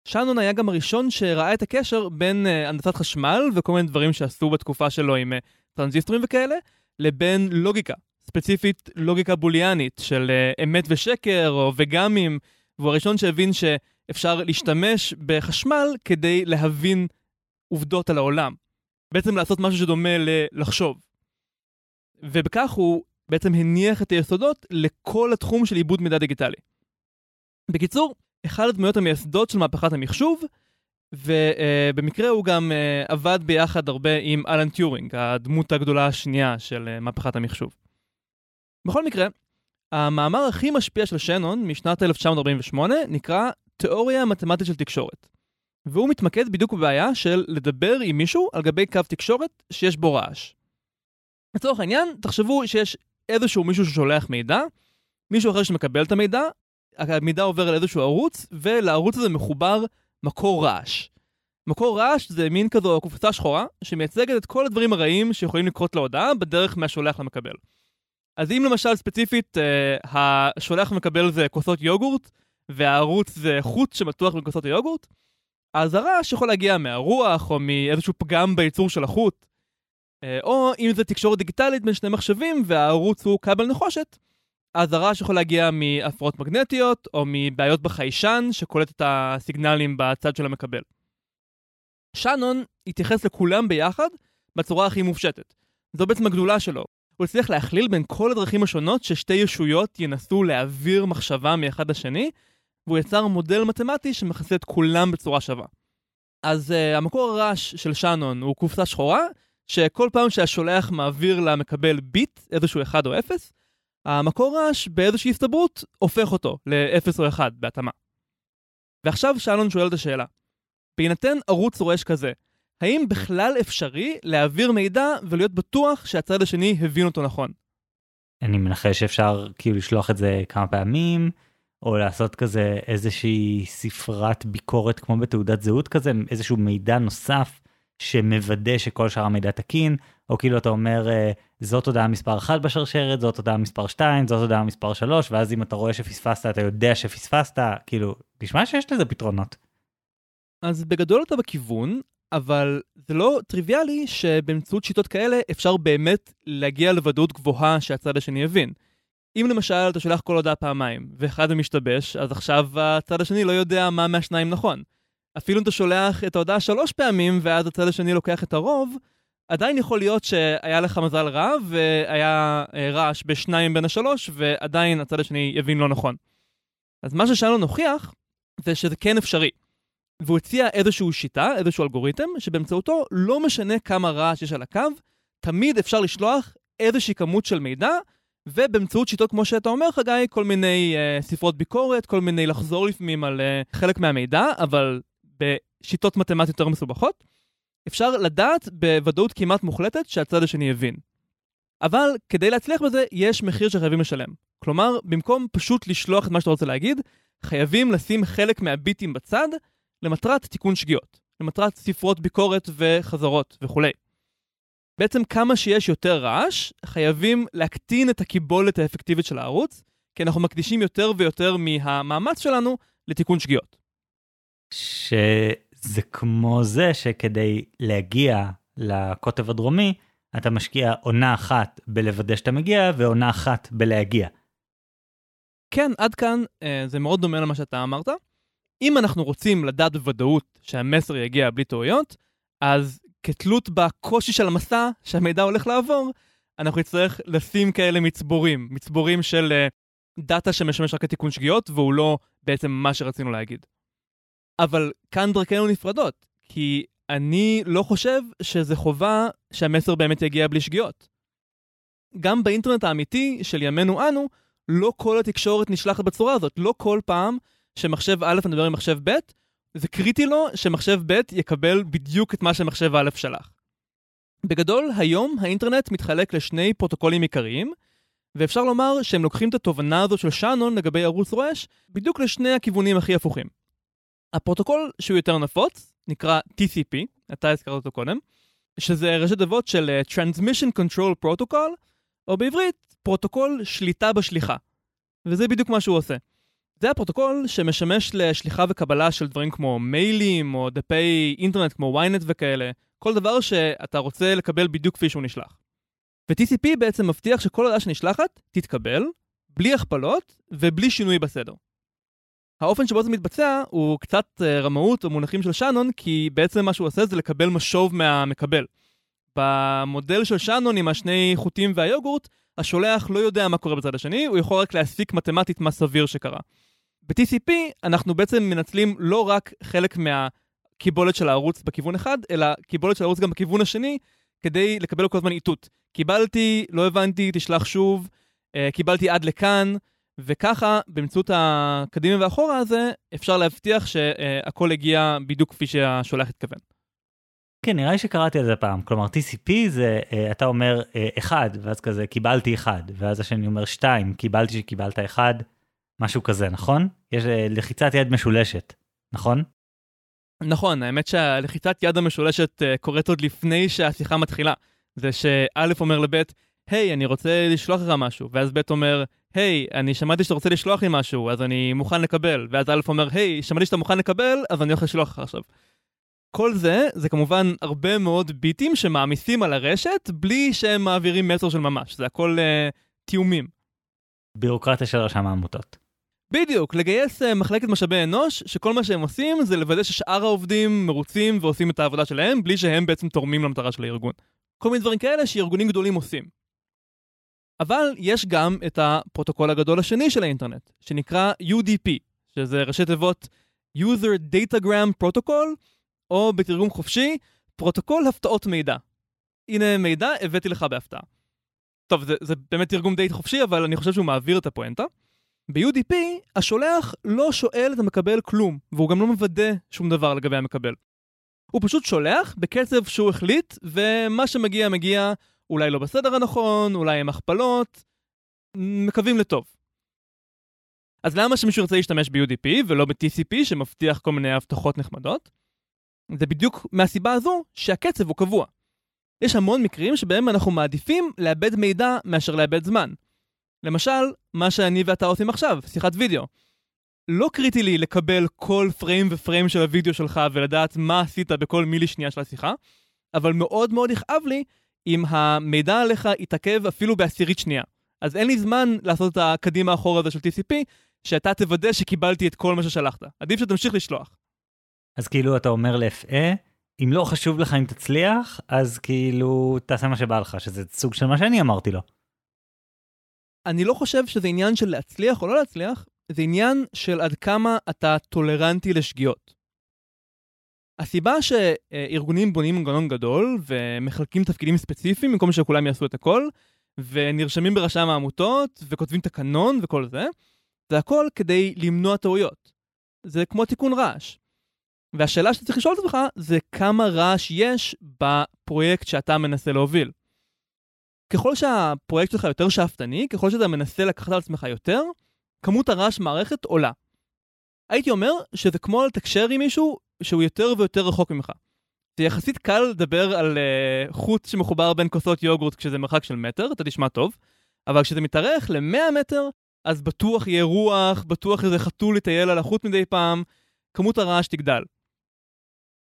שנון היה גם הראשון שראה את הקשר בין uh, הנדסת חשמל וכל מיני דברים שעשו בתקופה שלו עם uh, טרנזיסטורים וכאלה, לבין לוגיקה, ספציפית לוגיקה בוליאנית של אמת ושקר או וגאמים, והוא הראשון שהבין שאפשר להשתמש בחשמל כדי להבין עובדות על העולם. בעצם לעשות משהו שדומה ללחשוב. ובכך הוא בעצם הניח את היסודות לכל התחום של עיבוד מידע דיגיטלי. בקיצור, אחד הדמויות המייסדות של מהפכת המחשוב, ובמקרה הוא גם uh, עבד ביחד הרבה עם אלן טיורינג, הדמות הגדולה השנייה של uh, מהפכת המחשוב. בכל מקרה, המאמר הכי משפיע של שנון משנת 1948 נקרא תיאוריה מתמטית של תקשורת. והוא מתמקד בדיוק בבעיה של לדבר עם מישהו על גבי קו תקשורת שיש בו רעש. לצורך העניין, תחשבו שיש איזשהו מישהו ששולח מידע, מישהו אחר שמקבל את המידע, המידע עובר על איזשהו ערוץ, ולערוץ הזה מחובר מקור רעש. מקור רעש זה מין כזו קופסה שחורה, שמייצגת את כל הדברים הרעים שיכולים לקרות להודעה בדרך מהשולח למקבל. אז אם למשל ספציפית אה, השולח מקבל זה כוסות יוגורט, והערוץ זה חוט שמתוח בכוסות היוגורט, אז הרעש יכול להגיע מהרוח או מאיזשהו פגם בייצור של החוט. אה, או אם זה תקשורת דיגיטלית בין שני מחשבים והערוץ הוא כבל נחושת, אז הרעש יכול להגיע מהפרעות מגנטיות או מבעיות בחיישן שקולט את הסיגנלים בצד של המקבל. שאנון התייחס לכולם ביחד בצורה הכי מופשטת. זו בעצם הגדולה שלו. הוא הצליח להכליל בין כל הדרכים השונות ששתי ישויות ינסו להעביר מחשבה מאחד לשני, והוא יצר מודל מתמטי שמכסה את כולם בצורה שווה. אז uh, המקור הרעש של שאנון הוא קופסה שחורה, שכל פעם שהשולח מעביר למקבל ביט, איזשהו 1 או 0, המקור רעש באיזושהי הסתברות הופך אותו ל-0 או 1 בהתאמה. ועכשיו שלון שואל את השאלה, בהינתן ערוץ רועש כזה, האם בכלל אפשרי להעביר מידע ולהיות בטוח שהצד השני הבין אותו נכון? אני מנחש שאפשר כאילו לשלוח את זה כמה פעמים, או לעשות כזה איזושהי ספרת ביקורת כמו בתעודת זהות כזה, איזשהו מידע נוסף שמוודא שכל שאר המידע תקין, או כאילו אתה אומר אה, זאת הודעה מספר 1 בשרשרת, זאת הודעה מספר 2, זאת הודעה מספר 3, ואז אם אתה רואה שפספסת אתה יודע שפספסת, כאילו, נשמע שיש לזה פתרונות. אז בגדול אתה בכיוון, אבל זה לא טריוויאלי שבאמצעות שיטות כאלה אפשר באמת להגיע לוודאות גבוהה שהצד השני יבין. אם למשל אתה שולח כל הודעה פעמיים, ואחד משתבש, אז עכשיו הצד השני לא יודע מה מהשניים נכון. אפילו אם אתה שולח את ההודעה שלוש פעמים, ואז הצד השני לוקח את הרוב, עדיין יכול להיות שהיה לך מזל רע, והיה אה, רעש בשניים בין השלוש, ועדיין הצד השני יבין לא נכון. אז מה ששאלון הוכיח, זה שזה כן אפשרי. והוא הציע איזושהי שיטה, איזשהו אלגוריתם, שבאמצעותו לא משנה כמה רעש יש על הקו, תמיד אפשר לשלוח איזושהי כמות של מידע ובאמצעות שיטות כמו שאתה אומר, חגי, כל מיני uh, ספרות ביקורת, כל מיני לחזור לפעמים על uh, חלק מהמידע, אבל בשיטות מתמטיות יותר מסובכות, אפשר לדעת בוודאות כמעט מוחלטת שהצד השני הבין. אבל כדי להצליח בזה, יש מחיר שחייבים לשלם. כלומר, במקום פשוט לשלוח את מה שאתה רוצה להגיד, חייבים לשים חלק מהביטים בצד למטרת תיקון שגיאות, למטרת ספרות ביקורת וחזרות וכולי. בעצם כמה שיש יותר רעש, חייבים להקטין את הקיבולת האפקטיבית של הערוץ, כי אנחנו מקדישים יותר ויותר מהמאמץ שלנו לתיקון שגיאות. שזה כמו זה שכדי להגיע לקוטב הדרומי, אתה משקיע עונה אחת בלוודא שאתה מגיע ועונה אחת בלהגיע. כן, עד כאן אה, זה מאוד דומה למה שאתה אמרת. אם אנחנו רוצים לדעת בוודאות שהמסר יגיע בלי טעויות, אז כתלות בקושי של המסע שהמידע הולך לעבור, אנחנו נצטרך לשים כאלה מצבורים, מצבורים של uh, דאטה שמשמש רק לתיקון שגיאות, והוא לא בעצם מה שרצינו להגיד. אבל כאן דרכינו נפרדות, כי אני לא חושב שזה חובה שהמסר באמת יגיע בלי שגיאות. גם באינטרנט האמיתי של ימינו אנו, לא כל התקשורת נשלחת בצורה הזאת. לא כל פעם שמחשב א' מדבר עם מחשב ב', זה קריטי לו שמחשב ב' יקבל בדיוק את מה שמחשב א' שלח. בגדול, היום האינטרנט מתחלק לשני פרוטוקולים עיקריים, ואפשר לומר שהם לוקחים את התובנה הזו של שאנון לגבי ערוץ רועש בדיוק לשני הכיוונים הכי הפוכים. הפרוטוקול שהוא יותר נפוץ נקרא TCP, אתה הזכרת אותו קודם, שזה ראשי תיבות של אה, Transmission Control Protocol, או בעברית, פרוטוקול שליטה בשליחה. וזה בדיוק מה שהוא עושה. זה הפרוטוקול שמשמש לשליחה וקבלה של דברים כמו מיילים או דפי אינטרנט כמו ynet וכאלה, כל דבר שאתה רוצה לקבל בדיוק כפי שהוא נשלח. ו-TCP בעצם מבטיח שכל הודעה שנשלחת תתקבל, בלי הכפלות ובלי שינוי בסדר. האופן שבו זה מתבצע הוא קצת אה, רמאות או מונחים של שאנון, כי בעצם מה שהוא עושה זה לקבל משוב מהמקבל. במודל של שאנון עם השני חוטים והיוגורט, השולח לא יודע מה קורה בצד השני, הוא יכול רק להסיק מתמטית מה סביר שקרה. ב-TCP אנחנו בעצם מנצלים לא רק חלק מהקיבולת של הערוץ בכיוון אחד, אלא קיבולת של הערוץ גם בכיוון השני, כדי לקבל כל הזמן איתות. קיבלתי, לא הבנתי, תשלח שוב, אה, קיבלתי עד לכאן, וככה, באמצעות הקדימה והאחורה הזה, אפשר להבטיח שהכל הגיע בדיוק כפי שהשולח התכוון. כן, נראה לי שקראתי על זה פעם. כלומר, TCP זה, אה, אתה אומר אה, אחד, ואז כזה קיבלתי אחד, ואז השני אומר שתיים, קיבלתי שקיבלת אחד, משהו כזה, נכון? יש אה, לחיצת יד משולשת, נכון? נכון, האמת שהלחיצת יד המשולשת קורית עוד לפני שהשיחה מתחילה. זה שא' אומר לב', היי, אני רוצה לשלוח לך משהו, ואז ב' אומר, היי, אני שמעתי שאתה רוצה לשלוח לי משהו, אז אני מוכן לקבל, ואז א' אומר, היי, שמעתי שאתה מוכן לקבל, אז אני הולך לשלוח לך עכשיו. כל זה, זה כמובן הרבה מאוד ביטים שמעמיסים על הרשת, בלי שהם מעבירים מסר של ממש, זה הכל uh, תיאומים. בירוקרטיה של רשם העמותות. בדיוק, לגייס uh, מחלקת משאבי אנוש, שכל מה שהם עושים זה לוודא ששאר העובדים מרוצים ועושים את העבודה שלהם, בלי שהם בעצם תורמים למטרה של הארגון. כל מיני דברים כאלה שארגונים גדולים עושים. אבל יש גם את הפרוטוקול הגדול השני של האינטרנט, שנקרא UDP, שזה ראשי תיבות user datagram protocol, או בתרגום חופשי, פרוטוקול הפתעות מידע. הנה מידע, הבאתי לך בהפתעה. טוב, זה, זה באמת תרגום די חופשי, אבל אני חושב שהוא מעביר את הפואנטה. ב-UDP, השולח לא שואל את המקבל כלום, והוא גם לא מוודא שום דבר לגבי המקבל. הוא פשוט שולח בקצב שהוא החליט, ומה שמגיע מגיע אולי לא בסדר הנכון, אולי עם הכפלות, מקווים לטוב. אז למה שמישהו ירצה להשתמש ב-UDP ולא ב-TCP שמבטיח כל מיני הבטחות נחמדות? זה בדיוק מהסיבה הזו שהקצב הוא קבוע. יש המון מקרים שבהם אנחנו מעדיפים לאבד מידע מאשר לאבד זמן. למשל, מה שאני ואתה עושים עכשיו, שיחת וידאו. לא קריטי לי לקבל כל פריים ופריים של הוידאו שלך ולדעת מה עשית בכל מילי שנייה של השיחה, אבל מאוד מאוד יכאב לי אם המידע עליך יתעכב אפילו בעשירית שנייה. אז אין לי זמן לעשות את הקדימה אחורה הזה של TCP, שאתה תוודא שקיבלתי את כל מה ששלחת. עדיף שתמשיך לשלוח. אז כאילו אתה אומר ל-FA, אם לא חשוב לך אם תצליח, אז כאילו תעשה מה שבא לך, שזה סוג של מה שאני אמרתי לו. אני לא חושב שזה עניין של להצליח או לא להצליח, זה עניין של עד כמה אתה טולרנטי לשגיאות. הסיבה שארגונים בונים מנגנון גדול ומחלקים תפקידים ספציפיים במקום שכולם יעשו את הכל, ונרשמים ברשם העמותות, וכותבים תקנון וכל זה. זה הכל כדי למנוע טעויות. זה כמו תיקון רעש. והשאלה שאתה צריך לשאול את עצמך זה כמה רעש יש בפרויקט שאתה מנסה להוביל. ככל שהפרויקט שלך יותר שאפתני, ככל שאתה מנסה לקחת על עצמך יותר, כמות הרעש מערכת עולה. הייתי אומר שזה כמו לתקשר עם מישהו שהוא יותר ויותר רחוק ממך. זה יחסית קל לדבר על uh, חוט שמחובר בין כוסות יוגורט כשזה מרחק של מטר, אתה תשמע טוב, אבל כשזה מתארך ל-100 מטר, אז בטוח יהיה רוח, בטוח איזה חתול יטייל על החוט מדי פעם, כמות הרעש תגדל.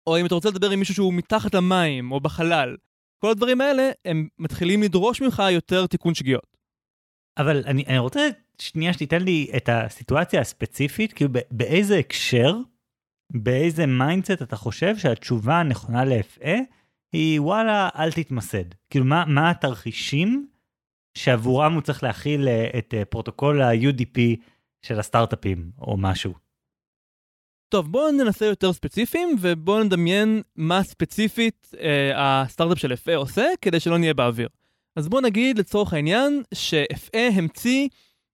או אם אתה רוצה לדבר עם מישהו שהוא מתחת למים, או בחלל, כל הדברים האלה, הם מתחילים לדרוש ממך יותר תיקון שגיאות. אבל אני, אני רוצה שנייה שתיתן לי את הסיטואציה הספציפית, כאילו באיזה הקשר, באיזה mindset אתה חושב שהתשובה הנכונה ל-FA היא וואלה, אל תתמסד. כאילו מה, מה התרחישים שעבורם הוא צריך להכיל אה, את אה, פרוטוקול ה-UDP של הסטארט-אפים או משהו. טוב, בואו ננסה יותר ספציפיים, ובואו נדמיין מה ספציפית אה, הסטארט-אפ של FA עושה, כדי שלא נהיה באוויר. אז בואו נגיד לצורך העניין ש-FA המציא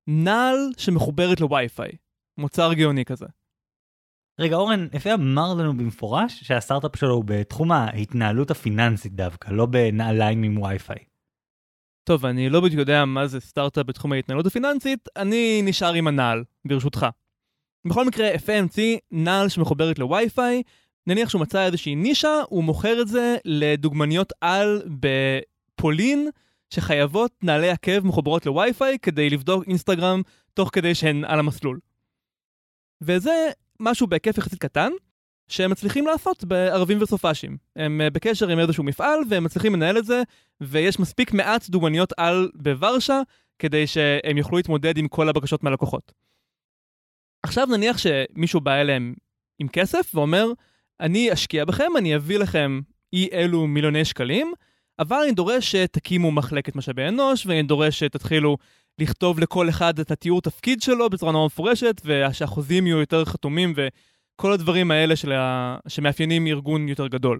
נעל שמחוברת לווי-פיי. מוצר גאוני כזה. רגע, אורן, FA אמר לנו במפורש שהסטארט-אפ שלו הוא בתחום ההתנהלות הפיננסית דווקא, לא בנעליים עם וי-פיי. טוב, אני לא בדיוק יודע מה זה סטארט-אפ בתחום ההתנהלות הפיננסית, אני נשאר עם הנעל, ברשותך. בכל מקרה, FAMC, נעל שמחוברת לווי-פיי, נניח שהוא מצא איזושהי נישה, הוא מוכר את זה לדוגמניות על בפולין, שחייבות נעלי עקב מחוברות לווי-פיי כדי לבדוק אינסטגרם תוך כדי שהן על המסלול. וזה משהו בהיקף יחסית קטן, שהם מצליחים לעשות בערבים וסופאשים. הם אה, בקשר עם איזשהו מפעל והם מצליחים לנהל את זה, ויש מספיק מעט דוגמניות על בוורשה כדי שהם יוכלו להתמודד עם כל הבקשות מהלקוחות. עכשיו נניח שמישהו בא אליהם עם כסף ואומר, אני אשקיע בכם, אני אביא לכם אי אלו מיליוני שקלים, אבל אני דורש שתקימו מחלקת משאבי אנוש, ואני דורש שתתחילו לכתוב לכל אחד את התיאור תפקיד שלו בצורה נורא מפורשת, ושהחוזים יהיו יותר חתומים, וכל הדברים האלה ה... שמאפיינים ארגון יותר גדול.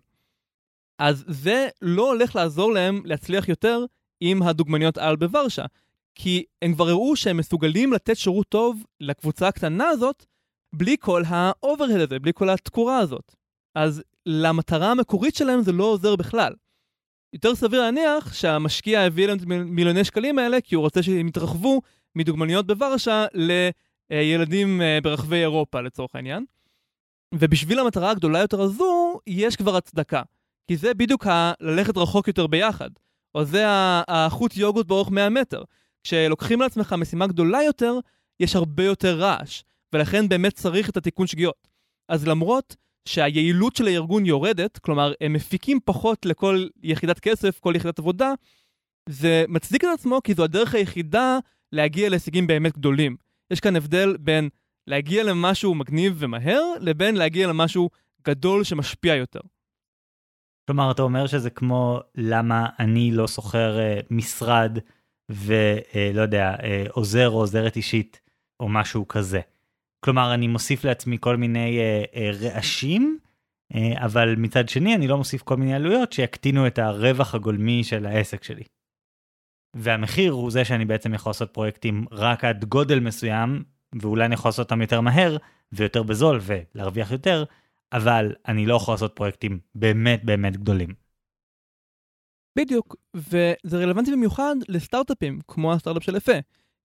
אז זה לא הולך לעזור להם להצליח יותר עם הדוגמניות על בוורשה, כי הם כבר הראו שהם מסוגלים לתת שירות טוב לקבוצה הקטנה הזאת, בלי כל ה overhead הזה, בלי כל התקורה הזאת. אז למטרה המקורית שלהם זה לא עוזר בכלל. יותר סביר להניח שהמשקיע הביא להם את מיליוני שקלים האלה כי הוא רוצה שהם יתרחבו מדוגמניות בוורשה לילדים אה, ברחבי אירופה לצורך העניין. ובשביל המטרה הגדולה יותר הזו, יש כבר הצדקה. כי זה בדיוק ה- ללכת רחוק יותר ביחד. או זה החוט יוגורט באורך 100 מטר. כשלוקחים לעצמך משימה גדולה יותר, יש הרבה יותר רעש, ולכן באמת צריך את התיקון שגיאות. אז למרות שהיעילות של הארגון יורדת, כלומר, הם מפיקים פחות לכל יחידת כסף, כל יחידת עבודה, זה מצדיק את עצמו כי זו הדרך היחידה להגיע להישגים באמת גדולים. יש כאן הבדל בין להגיע למשהו מגניב ומהר, לבין להגיע למשהו גדול שמשפיע יותר. כלומר, אתה אומר שזה כמו למה אני לא שוכר uh, משרד ולא יודע, אה, עוזר או עוזרת אישית או משהו כזה. כלומר, אני מוסיף לעצמי כל מיני אה, אה, רעשים, אבל מצד שני אני לא מוסיף כל מיני עלויות שיקטינו את הרווח הגולמי של העסק שלי. והמחיר הוא זה שאני בעצם יכול לעשות פרויקטים רק עד גודל מסוים, ואולי אני יכול לעשות אותם יותר מהר ויותר בזול ולהרוויח יותר, אבל אני לא יכול לעשות פרויקטים באמת באמת גדולים. בדיוק, וזה רלוונטי במיוחד לסטארט-אפים, כמו הסטארט-אפ של אפה.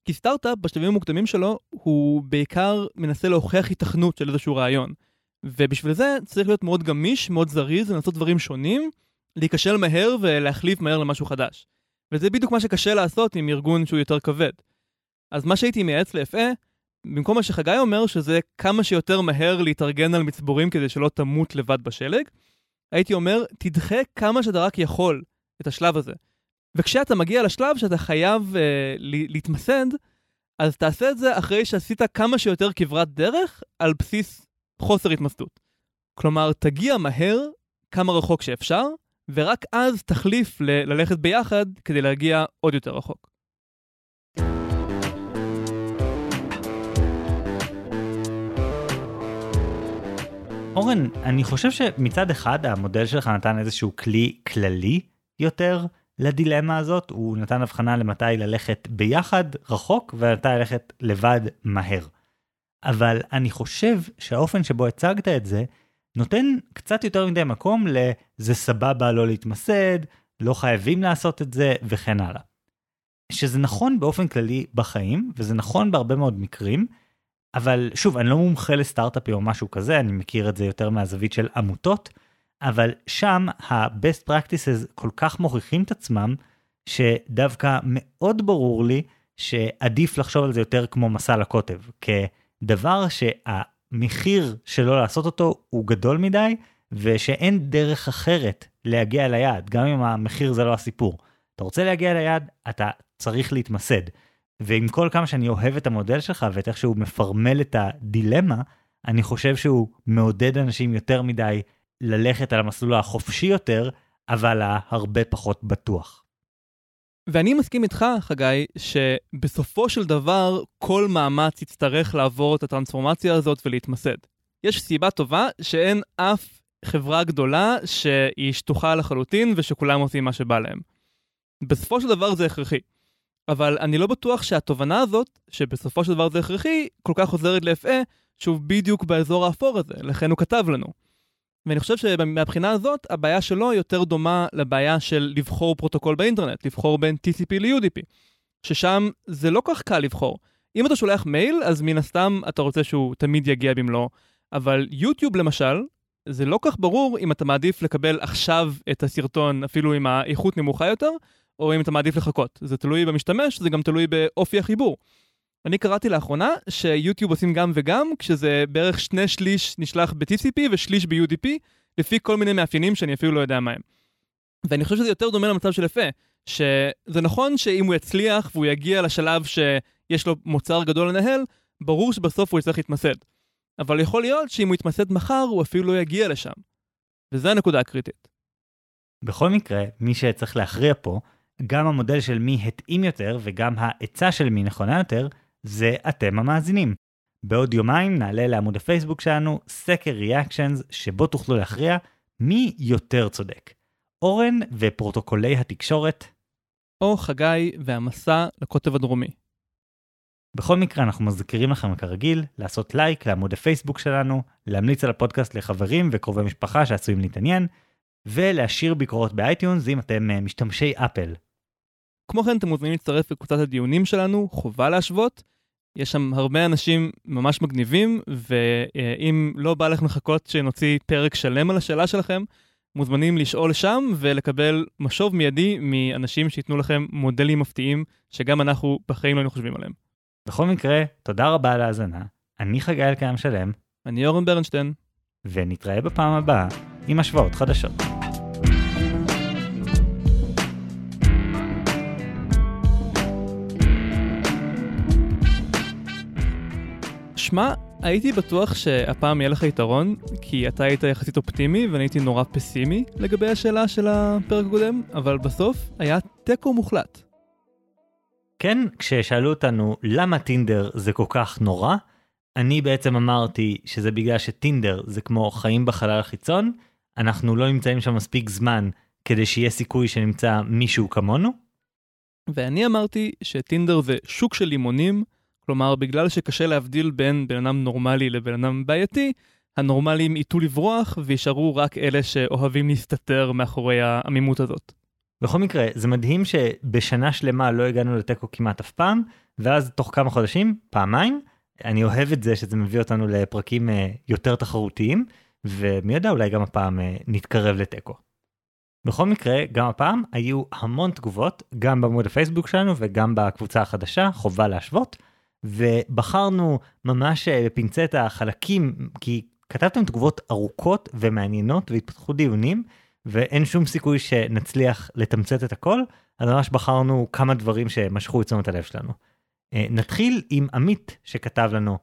כי סטארט-אפ בשלבים המוקדמים שלו, הוא בעיקר מנסה להוכיח התכנות של איזשהו רעיון. ובשביל זה צריך להיות מאוד גמיש, מאוד זריז, לנסות דברים שונים, להיכשל מהר ולהחליף מהר למשהו חדש. וזה בדיוק מה שקשה לעשות עם ארגון שהוא יותר כבד. אז מה שהייתי מייעץ לאפה, במקום מה שחגי אומר, שזה כמה שיותר מהר להתארגן על מצבורים כדי שלא תמות לבד בשלג, הייתי אומר, תדחה כמה שאתה רק יכול את השלב הזה. וכשאתה מגיע לשלב שאתה חייב אה, להתמסד, אז תעשה את זה אחרי שעשית כמה שיותר כברת דרך על בסיס חוסר התמסדות. כלומר, תגיע מהר, כמה רחוק שאפשר, ורק אז תחליף ל- ללכת ביחד כדי להגיע עוד יותר רחוק. אורן, אני חושב שמצד אחד המודל שלך נתן איזשהו כלי כללי יותר לדילמה הזאת, הוא נתן הבחנה למתי ללכת ביחד רחוק ומתי ללכת לבד מהר. אבל אני חושב שהאופן שבו הצגת את זה נותן קצת יותר מדי מקום ל"זה סבבה לא להתמסד", לא חייבים לעשות את זה וכן הלאה. שזה נכון באופן כללי בחיים, וזה נכון בהרבה מאוד מקרים, אבל שוב, אני לא מומחה לסטארט-אפים או משהו כזה, אני מכיר את זה יותר מהזווית של עמותות, אבל שם ה-best practices כל כך מוכיחים את עצמם, שדווקא מאוד ברור לי שעדיף לחשוב על זה יותר כמו מסע לקוטב, כדבר שהמחיר שלא לעשות אותו הוא גדול מדי, ושאין דרך אחרת להגיע ליעד, גם אם המחיר זה לא הסיפור. אתה רוצה להגיע ליעד, אתה צריך להתמסד. ועם כל כמה שאני אוהב את המודל שלך ואת איך שהוא מפרמל את הדילמה, אני חושב שהוא מעודד אנשים יותר מדי ללכת על המסלול החופשי יותר, אבל ההרבה פחות בטוח. ואני מסכים איתך, חגי, שבסופו של דבר כל מאמץ יצטרך לעבור את הטרנספורמציה הזאת ולהתמסד. יש סיבה טובה שאין אף חברה גדולה שהיא שטוחה לחלוטין ושכולם עושים מה שבא להם. בסופו של דבר זה הכרחי. אבל אני לא בטוח שהתובנה הזאת, שבסופו של דבר זה הכרחי, כל כך עוזרת ל-FA, שהוא בדיוק באזור האפור הזה, לכן הוא כתב לנו. ואני חושב שמבחינה הזאת, הבעיה שלו יותר דומה לבעיה של לבחור פרוטוקול באינטרנט, לבחור בין TCP ל-UDP, ששם זה לא כך קל לבחור. אם אתה שולח מייל, אז מן הסתם אתה רוצה שהוא תמיד יגיע במלואו, אבל יוטיוב למשל, זה לא כך ברור אם אתה מעדיף לקבל עכשיו את הסרטון, אפילו עם האיכות נמוכה יותר, או אם אתה מעדיף לחכות. זה תלוי במשתמש, זה גם תלוי באופי החיבור. אני קראתי לאחרונה שיוטיוב עושים גם וגם, כשזה בערך שני שליש נשלח ב-TCP ושליש ב-UDP, לפי כל מיני מאפיינים שאני אפילו לא יודע מהם. ואני חושב שזה יותר דומה למצב של יפה, שזה נכון שאם הוא יצליח והוא יגיע לשלב שיש לו מוצר גדול לנהל, ברור שבסוף הוא יצטרך להתמסד. אבל יכול להיות שאם הוא יתמסד מחר, הוא אפילו לא יגיע לשם. וזו הנקודה הקריטית. בכל מקרה, מי שצריך להכריע פה, גם המודל של מי התאים יותר וגם העצה של מי נכונה יותר, זה אתם המאזינים. בעוד יומיים נעלה לעמוד הפייסבוק שלנו סקר reactions שבו תוכלו להכריע מי יותר צודק. אורן ופרוטוקולי התקשורת. או חגי והמסע לקוטב הדרומי. בכל מקרה אנחנו מזכירים לכם כרגיל לעשות לייק לעמוד הפייסבוק שלנו, להמליץ על הפודקאסט לחברים וקרובי משפחה שעשויים להתעניין, ולהשאיר ביקורות ב iTunes אם אתם אה, משתמשי אפל. כמו כן אתם מוזמנים להצטרף לקבוצת הדיונים שלנו, חובה להשוות. יש שם הרבה אנשים ממש מגניבים, ואם לא בא לך לחכות שנוציא פרק שלם על השאלה שלכם, מוזמנים לשאול שם ולקבל משוב מיידי מאנשים שייתנו לכם מודלים מפתיעים שגם אנחנו בחיים לא היינו חושבים עליהם. בכל מקרה, תודה רבה על ההאזנה. אני חגי אלקיים שלם. אני אורן ברנשטיין. ונתראה בפעם הבאה עם השוואות חדשות. שמע, הייתי בטוח שהפעם יהיה לך יתרון, כי אתה היית יחסית אופטימי ואני הייתי נורא פסימי לגבי השאלה של הפרק הקודם, אבל בסוף היה תיקו מוחלט. כן, כששאלו אותנו למה טינדר זה כל כך נורא, אני בעצם אמרתי שזה בגלל שטינדר זה כמו חיים בחלל החיצון, אנחנו לא נמצאים שם מספיק זמן כדי שיהיה סיכוי שנמצא מישהו כמונו. ואני אמרתי שטינדר זה שוק של לימונים, כלומר בגלל שקשה להבדיל בין בן אדם נורמלי לבן אדם בעייתי, הנורמלים ייטו לברוח וישארו רק אלה שאוהבים להסתתר מאחורי העמימות הזאת. בכל מקרה, זה מדהים שבשנה שלמה לא הגענו לתיקו כמעט אף פעם, ואז תוך כמה חודשים, פעמיים. אני אוהב את זה שזה מביא אותנו לפרקים אה, יותר תחרותיים, ומי יודע, אולי גם הפעם אה, נתקרב לתיקו. בכל מקרה, גם הפעם היו המון תגובות, גם בעמוד הפייסבוק שלנו וגם בקבוצה החדשה, חובה להשוות, ובחרנו ממש אה, בפינצטה חלקים, כי כתבתם תגובות ארוכות ומעניינות והתפתחו דיונים, ואין שום סיכוי שנצליח לתמצת את הכל, אז ממש בחרנו כמה דברים שמשכו את תשומת הלב שלנו. אה, נתחיל עם עמית שכתב לנו,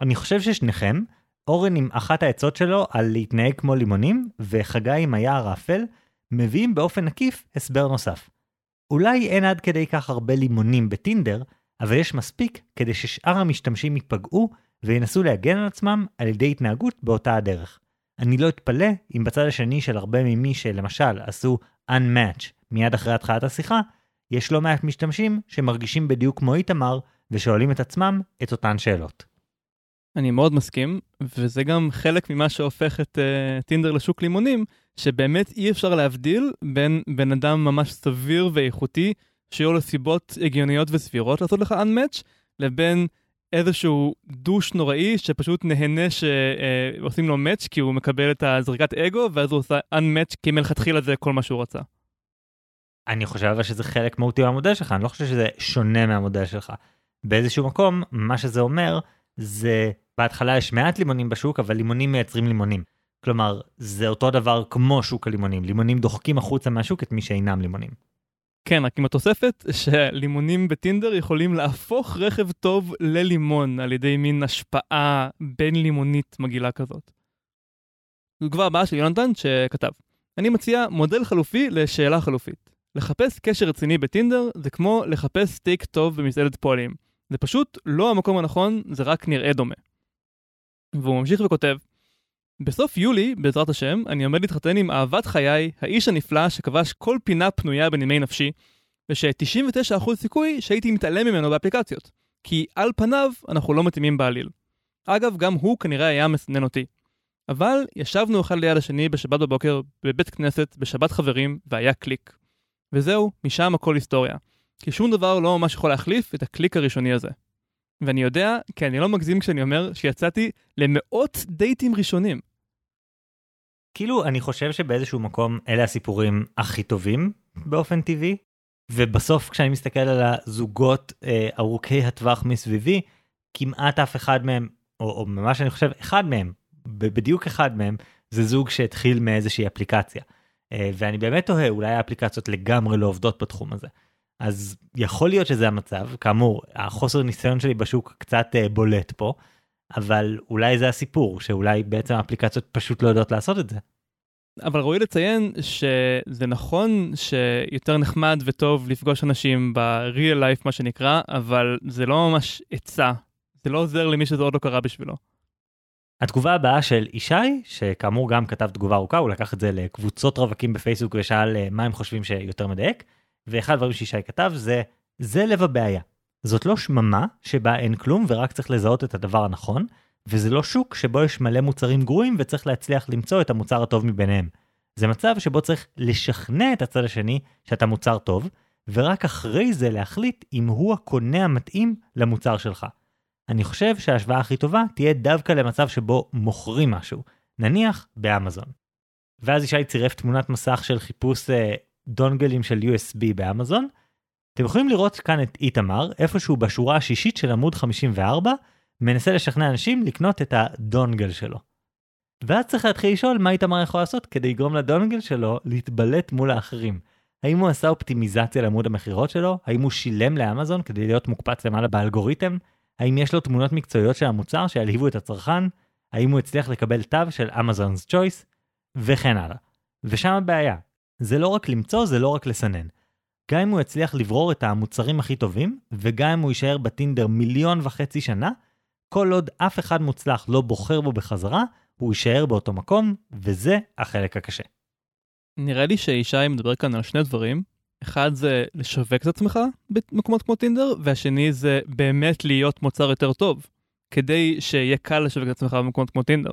אני חושב ששניכם, אורן עם אחת העצות שלו על להתנהג כמו לימונים, וחגי עם היער האפל, מביאים באופן עקיף הסבר נוסף. אולי אין עד כדי כך הרבה לימונים בטינדר, אבל יש מספיק כדי ששאר המשתמשים ייפגעו וינסו להגן על עצמם על ידי התנהגות באותה הדרך. אני לא אתפלא אם בצד השני של הרבה ממי שלמשל עשו Unmatch מיד אחרי התחלת השיחה, יש לא מעט משתמשים שמרגישים בדיוק כמו איתמר, ושואלים את עצמם את אותן שאלות. אני מאוד מסכים, וזה גם חלק ממה שהופך את uh, טינדר לשוק לימונים, שבאמת אי אפשר להבדיל בין בן אדם ממש סביר ואיכותי, שיהיו לו סיבות הגיוניות וסבירות לעשות לך unmatch, לבין איזשהו דוש נוראי שפשוט נהנה שעושים uh, לו match כי הוא מקבל את הזריקת אגו, ואז הוא עושה unmatch כי מלכתחילה זה כל מה שהוא רצה. אני חושב אבל שזה חלק מהותי מהמודל שלך, אני לא חושב שזה שונה מהמודל שלך. באיזשהו מקום, מה שזה אומר, זה בהתחלה יש מעט לימונים בשוק, אבל לימונים מייצרים לימונים. כלומר, זה אותו דבר כמו שוק הלימונים, לימונים דוחקים החוצה מהשוק את מי שאינם לימונים. כן, רק עם התוספת שלימונים בטינדר יכולים להפוך רכב טוב ללימון על ידי מין השפעה בין לימונית מגעילה כזאת. תגובה הבאה של יונתן שכתב, אני מציע מודל חלופי לשאלה חלופית. לחפש קשר רציני בטינדר זה כמו לחפש סטייק טוב במסעדת פועלים. זה פשוט לא המקום הנכון, זה רק נראה דומה. והוא ממשיך וכותב, בסוף יולי, בעזרת השם, אני עומד להתחתן עם אהבת חיי, האיש הנפלא שכבש כל פינה פנויה בנימי נפשי, וש-99% סיכוי שהייתי מתעלם ממנו באפליקציות. כי על פניו אנחנו לא מתאימים בעליל. אגב, גם הוא כנראה היה מסנן אותי. אבל ישבנו אחד ליד השני בשבת בבוקר בבית כנסת, בשבת חברים, והיה קליק. וזהו, משם הכל היסטוריה. כי שום דבר לא ממש יכול להחליף את הקליק הראשוני הזה. ואני יודע, כי אני לא מגזים כשאני אומר שיצאתי למאות דייטים ראשונים. כאילו, אני חושב שבאיזשהו מקום אלה הסיפורים הכי טובים באופן טבעי, ובסוף כשאני מסתכל על הזוגות אה, ארוכי הטווח מסביבי, כמעט אף אחד מהם, או, או ממש אני חושב אחד מהם, בדיוק אחד מהם, זה זוג שהתחיל מאיזושהי אפליקציה. אה, ואני באמת תוהה, אולי האפליקציות לגמרי לא עובדות בתחום הזה. אז יכול להיות שזה המצב, כאמור, החוסר ניסיון שלי בשוק קצת uh, בולט פה, אבל אולי זה הסיפור, שאולי בעצם האפליקציות פשוט לא יודעות לעשות את זה. אבל ראוי לציין שזה נכון שיותר נחמד וטוב לפגוש אנשים ב-real life מה שנקרא, אבל זה לא ממש עצה, זה לא עוזר למי שזה עוד לא קרה בשבילו. התגובה הבאה של ישי, שכאמור גם כתב תגובה ארוכה, הוא לקח את זה לקבוצות רווקים בפייסבוק ושאל אה, מה הם חושבים שיותר מדייק. ואחד הדברים שישי כתב זה, זה לב הבעיה. זאת לא שממה שבה אין כלום ורק צריך לזהות את הדבר הנכון, וזה לא שוק שבו יש מלא מוצרים גרועים וצריך להצליח למצוא את המוצר הטוב מביניהם. זה מצב שבו צריך לשכנע את הצד השני שאתה מוצר טוב, ורק אחרי זה להחליט אם הוא הקונה המתאים למוצר שלך. אני חושב שההשוואה הכי טובה תהיה דווקא למצב שבו מוכרים משהו, נניח באמזון. ואז ישי צירף תמונת מסך של חיפוש אה, דונגלים של USB באמזון. אתם יכולים לראות כאן את איתמר, איפשהו בשורה השישית של עמוד 54, מנסה לשכנע אנשים לקנות את הדונגל שלו. ואז צריך להתחיל לשאול מה איתמר יכול לעשות כדי לגרום לדונגל שלו להתבלט מול האחרים. האם הוא עשה אופטימיזציה לעמוד המכירות שלו? האם הוא שילם לאמזון כדי להיות מוקפץ למעלה באלגוריתם? האם יש לו תמונות מקצועיות של המוצר שילהיבו את הצרכן? האם הוא הצליח לקבל תו של אמזונ's choice? וכן הלאה. ושם הבעיה, זה לא רק למצוא, זה לא רק לסנן. גם אם הוא יצליח לברור את המוצרים הכי טובים, וגם אם הוא יישאר בטינדר מיליון וחצי שנה, כל עוד אף אחד מוצלח לא בוחר בו בחזרה, הוא יישאר באותו מקום, וזה החלק הקשה. נראה לי שישי מדבר כאן על שני דברים. אחד זה לשווק את עצמך במקומות כמו טינדר, והשני זה באמת להיות מוצר יותר טוב, כדי שיהיה קל לשווק את עצמך במקומות כמו טינדר.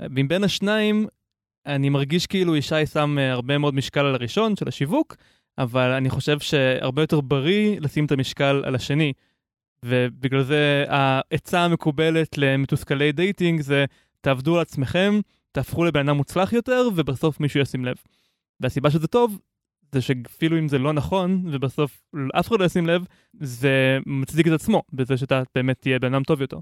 מבין השניים, אני מרגיש כאילו ישי שם אה, הרבה מאוד משקל על הראשון של השיווק, אבל אני חושב שהרבה יותר בריא לשים את המשקל על השני. ובגלל זה העצה המקובלת למתוסכלי dating זה תעבדו על עצמכם, תהפכו לבן אדם מוצלח יותר, ובסוף מישהו ישים לב. והסיבה שזה טוב, זה שאפילו אם זה לא נכון, ובסוף אף אחד לא ישים לב, זה מצדיק את עצמו, בזה שאתה באמת תהיה בן אדם טוב יותר.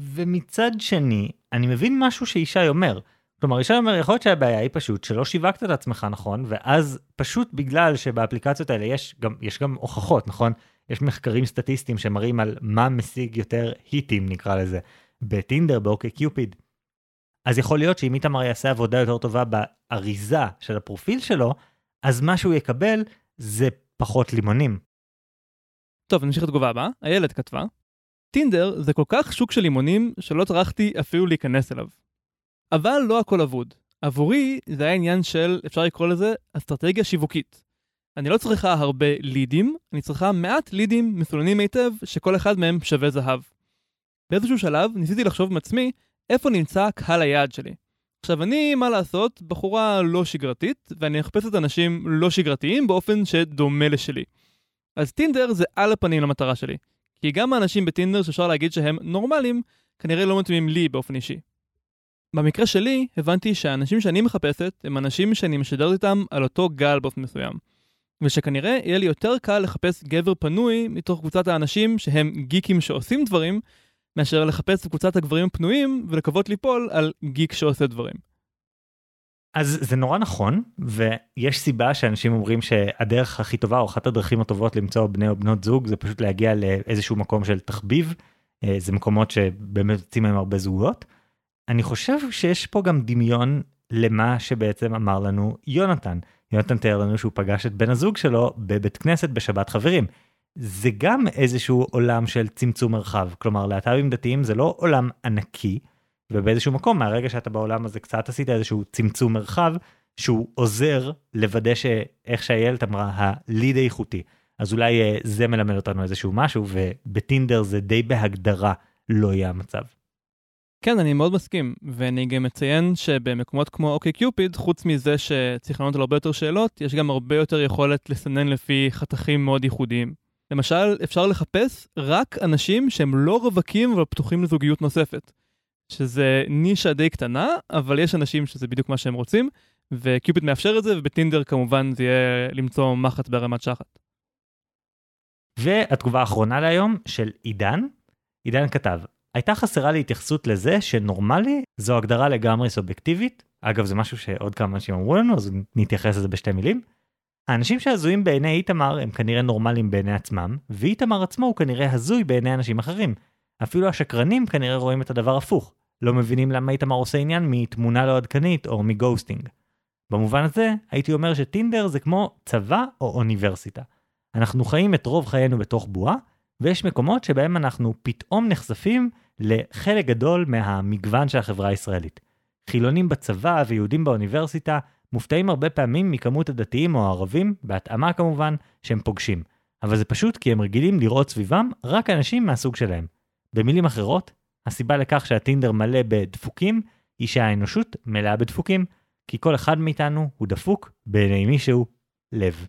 ומצד שני, אני מבין משהו שישי אומר. כלומר, ישי אומר, יכול להיות שהבעיה היא פשוט שלא שיווקת את עצמך נכון, ואז פשוט בגלל שבאפליקציות האלה יש גם, יש גם הוכחות, נכון? יש מחקרים סטטיסטיים שמראים על מה משיג יותר היטים, נקרא לזה, בטינדר, באוקיי קיופיד. אז יכול להיות שאם איתמר יעשה עבודה יותר טובה באריזה של הפרופיל שלו, אז מה שהוא יקבל זה פחות לימונים. טוב, נמשיך לתגובה הבאה. איילת כתבה, טינדר זה כל כך שוק של לימונים שלא טרחתי אפילו להיכנס אליו. אבל לא הכל אבוד. עבורי זה היה עניין של, אפשר לקרוא לזה, אסטרטגיה שיווקית. אני לא צריכה הרבה לידים, אני צריכה מעט לידים מסולנים היטב, שכל אחד מהם שווה זהב. באיזשהו שלב ניסיתי לחשוב עם עצמי איפה נמצא קהל היעד שלי. עכשיו אני, מה לעשות, בחורה לא שגרתית, ואני מחפשת אנשים לא שגרתיים באופן שדומה לשלי. אז טינדר זה על הפנים למטרה שלי. כי גם האנשים בטינדר שאפשר להגיד שהם נורמלים, כנראה לא מתאימים לי באופן אישי. במקרה שלי, הבנתי שהאנשים שאני מחפשת הם אנשים שאני משדרת איתם על אותו גל באופן מסוים. ושכנראה יהיה לי יותר קל לחפש גבר פנוי מתוך קבוצת האנשים שהם גיקים שעושים דברים, מאשר לחפש קבוצת הגברים הפנויים ולקוות ליפול על גיק שעושה דברים. אז זה נורא נכון ויש סיבה שאנשים אומרים שהדרך הכי טובה או אחת הדרכים הטובות למצוא בני או בנות זוג זה פשוט להגיע לאיזשהו מקום של תחביב. אה, זה מקומות שבאמת יוצאים מהם הרבה זוגות. אני חושב שיש פה גם דמיון למה שבעצם אמר לנו יונתן. יונתן תיאר לנו שהוא פגש את בן הזוג שלו בבית כנסת בשבת חברים. זה גם איזשהו עולם של צמצום מרחב כלומר להט"בים דתיים זה לא עולם ענקי. ובאיזשהו מקום מהרגע שאתה בעולם הזה קצת עשית איזשהו צמצום מרחב שהוא עוזר לוודא שאיך שהילד אמרה הליד איכותי אז אולי אה, זה מלמד אותנו איזשהו משהו ובטינדר זה די בהגדרה לא יהיה המצב. כן, אני מאוד מסכים, ואני גם מציין שבמקומות כמו אוקיי קיופיד, חוץ מזה שצריך לענות על הרבה יותר שאלות, יש גם הרבה יותר יכולת לסנן לפי חתכים מאוד ייחודיים. למשל, אפשר לחפש רק אנשים שהם לא רווקים אבל פתוחים לזוגיות נוספת. שזה נישה די קטנה, אבל יש אנשים שזה בדיוק מה שהם רוצים, וקיופיד מאפשר את זה, ובטינדר כמובן זה יהיה למצוא מחט בהרמת שחת. והתגובה האחרונה להיום של עידן, עידן כתב, הייתה חסרה לי התייחסות לזה שנורמלי זו הגדרה לגמרי סובייקטיבית, אגב זה משהו שעוד כמה אנשים אמרו לנו אז נתייחס לזה בשתי מילים. האנשים שהזויים בעיני איתמר הם כנראה נורמליים בעיני עצמם, ואיתמר עצמו הוא כנראה הזוי בעיני אנשים אחרים. אפילו השקרנים כנראה רואים את הדבר הפוך, לא מבינים למה איתמר עושה עניין מתמונה לא עדכנית או מגוסטינג. במובן הזה, הייתי אומר שטינדר זה כמו צבא או אוניברסיטה. אנחנו חיים את רוב חיינו בתוך בועה, ויש מקומות שבהם אנחנו פתאום נחשפים לחלק גדול מהמגוון של החברה הישראלית. חילונים בצבא ויהודים באוניברסיטה מופתעים הרבה פעמים מכמות הדתיים או הערבים, בהתאמה כמובן, שהם פוגשים. אבל זה פשוט כי הם רגילים לראות סביבם רק אנשים מהסוג שלהם. במילים אחרות, הסיבה לכך שהטינדר מלא בדפוקים, היא שהאנושות מלאה בדפוקים, כי כל אחד מאיתנו הוא דפוק בעיני מישהו לב.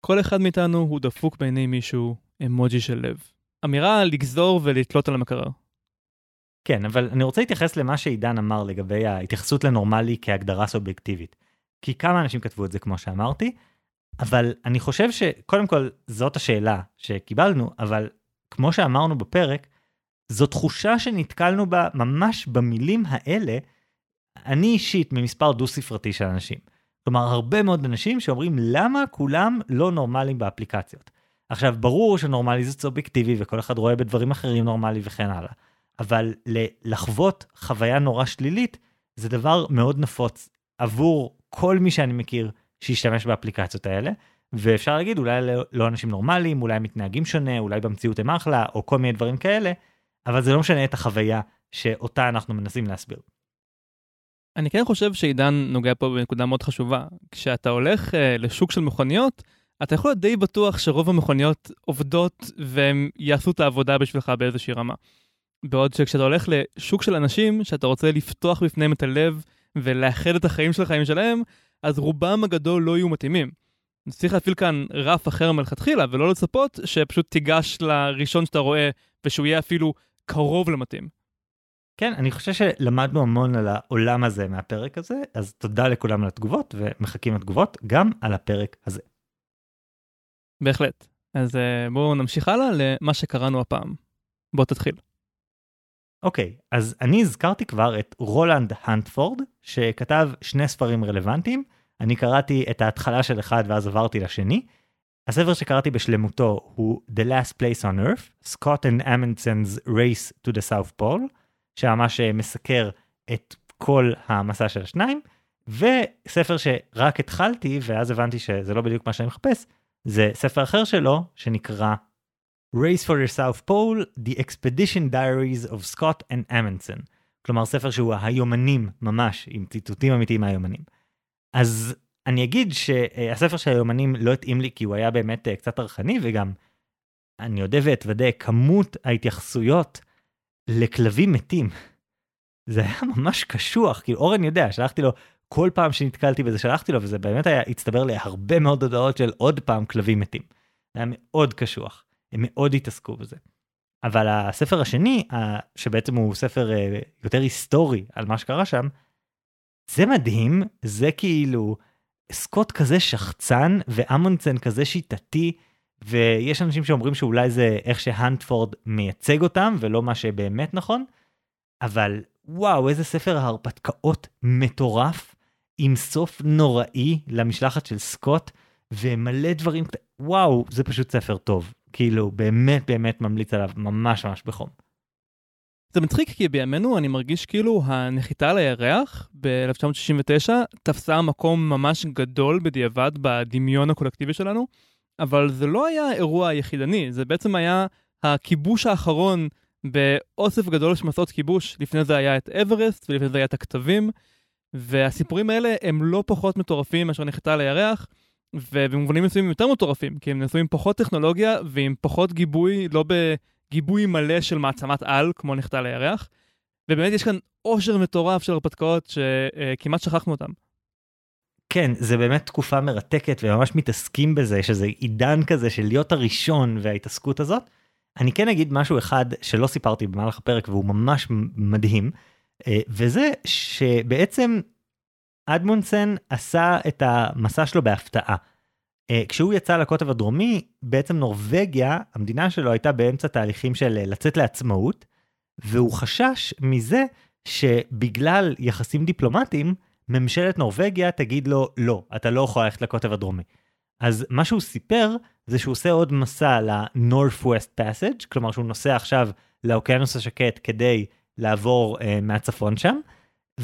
כל אחד מאיתנו הוא דפוק בעיני מישהו אמוג'י של לב. אמירה לגזור ולתלות על המקרר. כן, אבל אני רוצה להתייחס למה שעידן אמר לגבי ההתייחסות לנורמלי כהגדרה סובייקטיבית. כי כמה אנשים כתבו את זה כמו שאמרתי, אבל אני חושב שקודם כל זאת השאלה שקיבלנו, אבל כמו שאמרנו בפרק, זו תחושה שנתקלנו בה ממש במילים האלה, אני אישית ממספר דו ספרתי של אנשים. כלומר, הרבה מאוד אנשים שאומרים למה כולם לא נורמליים באפליקציות. עכשיו, ברור שנורמלי זה סובייקטיבי וכל אחד רואה בדברים אחרים נורמלי וכן הלאה, אבל לחוות חוויה נורא שלילית זה דבר מאוד נפוץ עבור כל מי שאני מכיר שישתמש באפליקציות האלה, ואפשר להגיד אולי לא, לא אנשים נורמליים, אולי הם מתנהגים שונה, אולי במציאות הם אחלה, או כל מיני דברים כאלה, אבל זה לא משנה את החוויה שאותה אנחנו מנסים להסביר. אני כן חושב שעידן נוגע פה בנקודה מאוד חשובה. כשאתה הולך uh, לשוק של מכוניות, אתה יכול להיות די בטוח שרוב המכוניות עובדות והם יעשו את העבודה בשבילך באיזושהי רמה. בעוד שכשאתה הולך לשוק של אנשים שאתה רוצה לפתוח בפניהם את הלב ולאחד את החיים שלך עם שלהם, אז רובם הגדול לא יהיו מתאימים. צריך להפעיל כאן רף אחר מלכתחילה ולא לצפות שפשוט תיגש לראשון שאתה רואה ושהוא יהיה אפילו קרוב למתאים. כן, אני חושב שלמדנו המון על העולם הזה מהפרק הזה, אז תודה לכולם על התגובות ומחכים לתגובות גם על הפרק הזה. בהחלט. אז אה, בואו נמשיך הלאה למה שקראנו הפעם. בוא תתחיל. אוקיי, okay, אז אני הזכרתי כבר את רולנד הנטפורד, שכתב שני ספרים רלוונטיים. אני קראתי את ההתחלה של אחד ואז עברתי לשני. הספר שקראתי בשלמותו הוא The Last Place on Earth, Scott and Amundson's Race to the South Pole, שממש אה, מסקר את כל המסע של השניים, וספר שרק התחלתי ואז הבנתי שזה לא בדיוק מה שאני מחפש, זה ספר אחר שלו שנקרא Race for the South Pole, The Expedition Diaries of Scott and Amundsen. כלומר ספר שהוא היומנים ממש, עם ציטוטים אמיתיים מהיומנים. אז אני אגיד שהספר של היומנים לא התאים לי כי הוא היה באמת אה, קצת טרחני וגם אני אודה ואתוודה כמות ההתייחסויות לכלבים מתים. זה היה ממש קשוח, כאילו אורן יודע, שלחתי לו כל פעם שנתקלתי בזה שלחתי לו וזה באמת היה הצטבר לי הרבה מאוד הודעות של עוד פעם כלבים מתים. זה היה מאוד קשוח, הם מאוד התעסקו בזה. אבל הספר השני, שבעצם הוא ספר אה, יותר היסטורי על מה שקרה שם, זה מדהים, זה כאילו סקוט כזה שחצן ואמונסן כזה שיטתי, ויש אנשים שאומרים שאולי זה איך שהנטפורד מייצג אותם ולא מה שבאמת נכון, אבל וואו, איזה ספר ההרפתקאות מטורף, עם סוף נוראי למשלחת של סקוט, ומלא דברים, וואו, זה פשוט ספר טוב. כאילו, באמת באמת ממליץ עליו ממש ממש בחום. זה מצחיק כי בימינו אני מרגיש כאילו הנחיתה על הירח ב-1969 תפסה מקום ממש גדול בדיעבד בדמיון הקולקטיבי שלנו, אבל זה לא היה אירוע יחידני, זה בעצם היה הכיבוש האחרון באוסף גדול של מסעות כיבוש. לפני זה היה את אברסט ולפני זה היה את הכתבים, והסיפורים האלה הם לא פחות מטורפים מאשר נחיתה על הירח. ובמובנים מסוימים יותר מטורפים, כי הם נעשו עם פחות טכנולוגיה ועם פחות גיבוי, לא בגיבוי מלא של מעצמת על, כמו נחתה לירח. ובאמת יש כאן עושר מטורף של הרפתקאות שכמעט שכחנו אותם. כן, זה באמת תקופה מרתקת וממש מתעסקים בזה, שזה עידן כזה של להיות הראשון וההתעסקות הזאת. אני כן אגיד משהו אחד שלא סיפרתי במהלך הפרק והוא ממש מדהים, וזה שבעצם אדמונסן עשה את המסע שלו בהפתעה. אה, כשהוא יצא לקוטב הדרומי, בעצם נורבגיה, המדינה שלו הייתה באמצע תהליכים של אה, לצאת לעצמאות, והוא חשש מזה שבגלל יחסים דיפלומטיים, ממשלת נורבגיה תגיד לו, לא, אתה לא יכול ללכת לקוטב הדרומי. אז מה שהוא סיפר, זה שהוא עושה עוד מסע ל-Northwest Passage, כלומר שהוא נוסע עכשיו לאוקיינוס השקט כדי לעבור uh, מהצפון שם,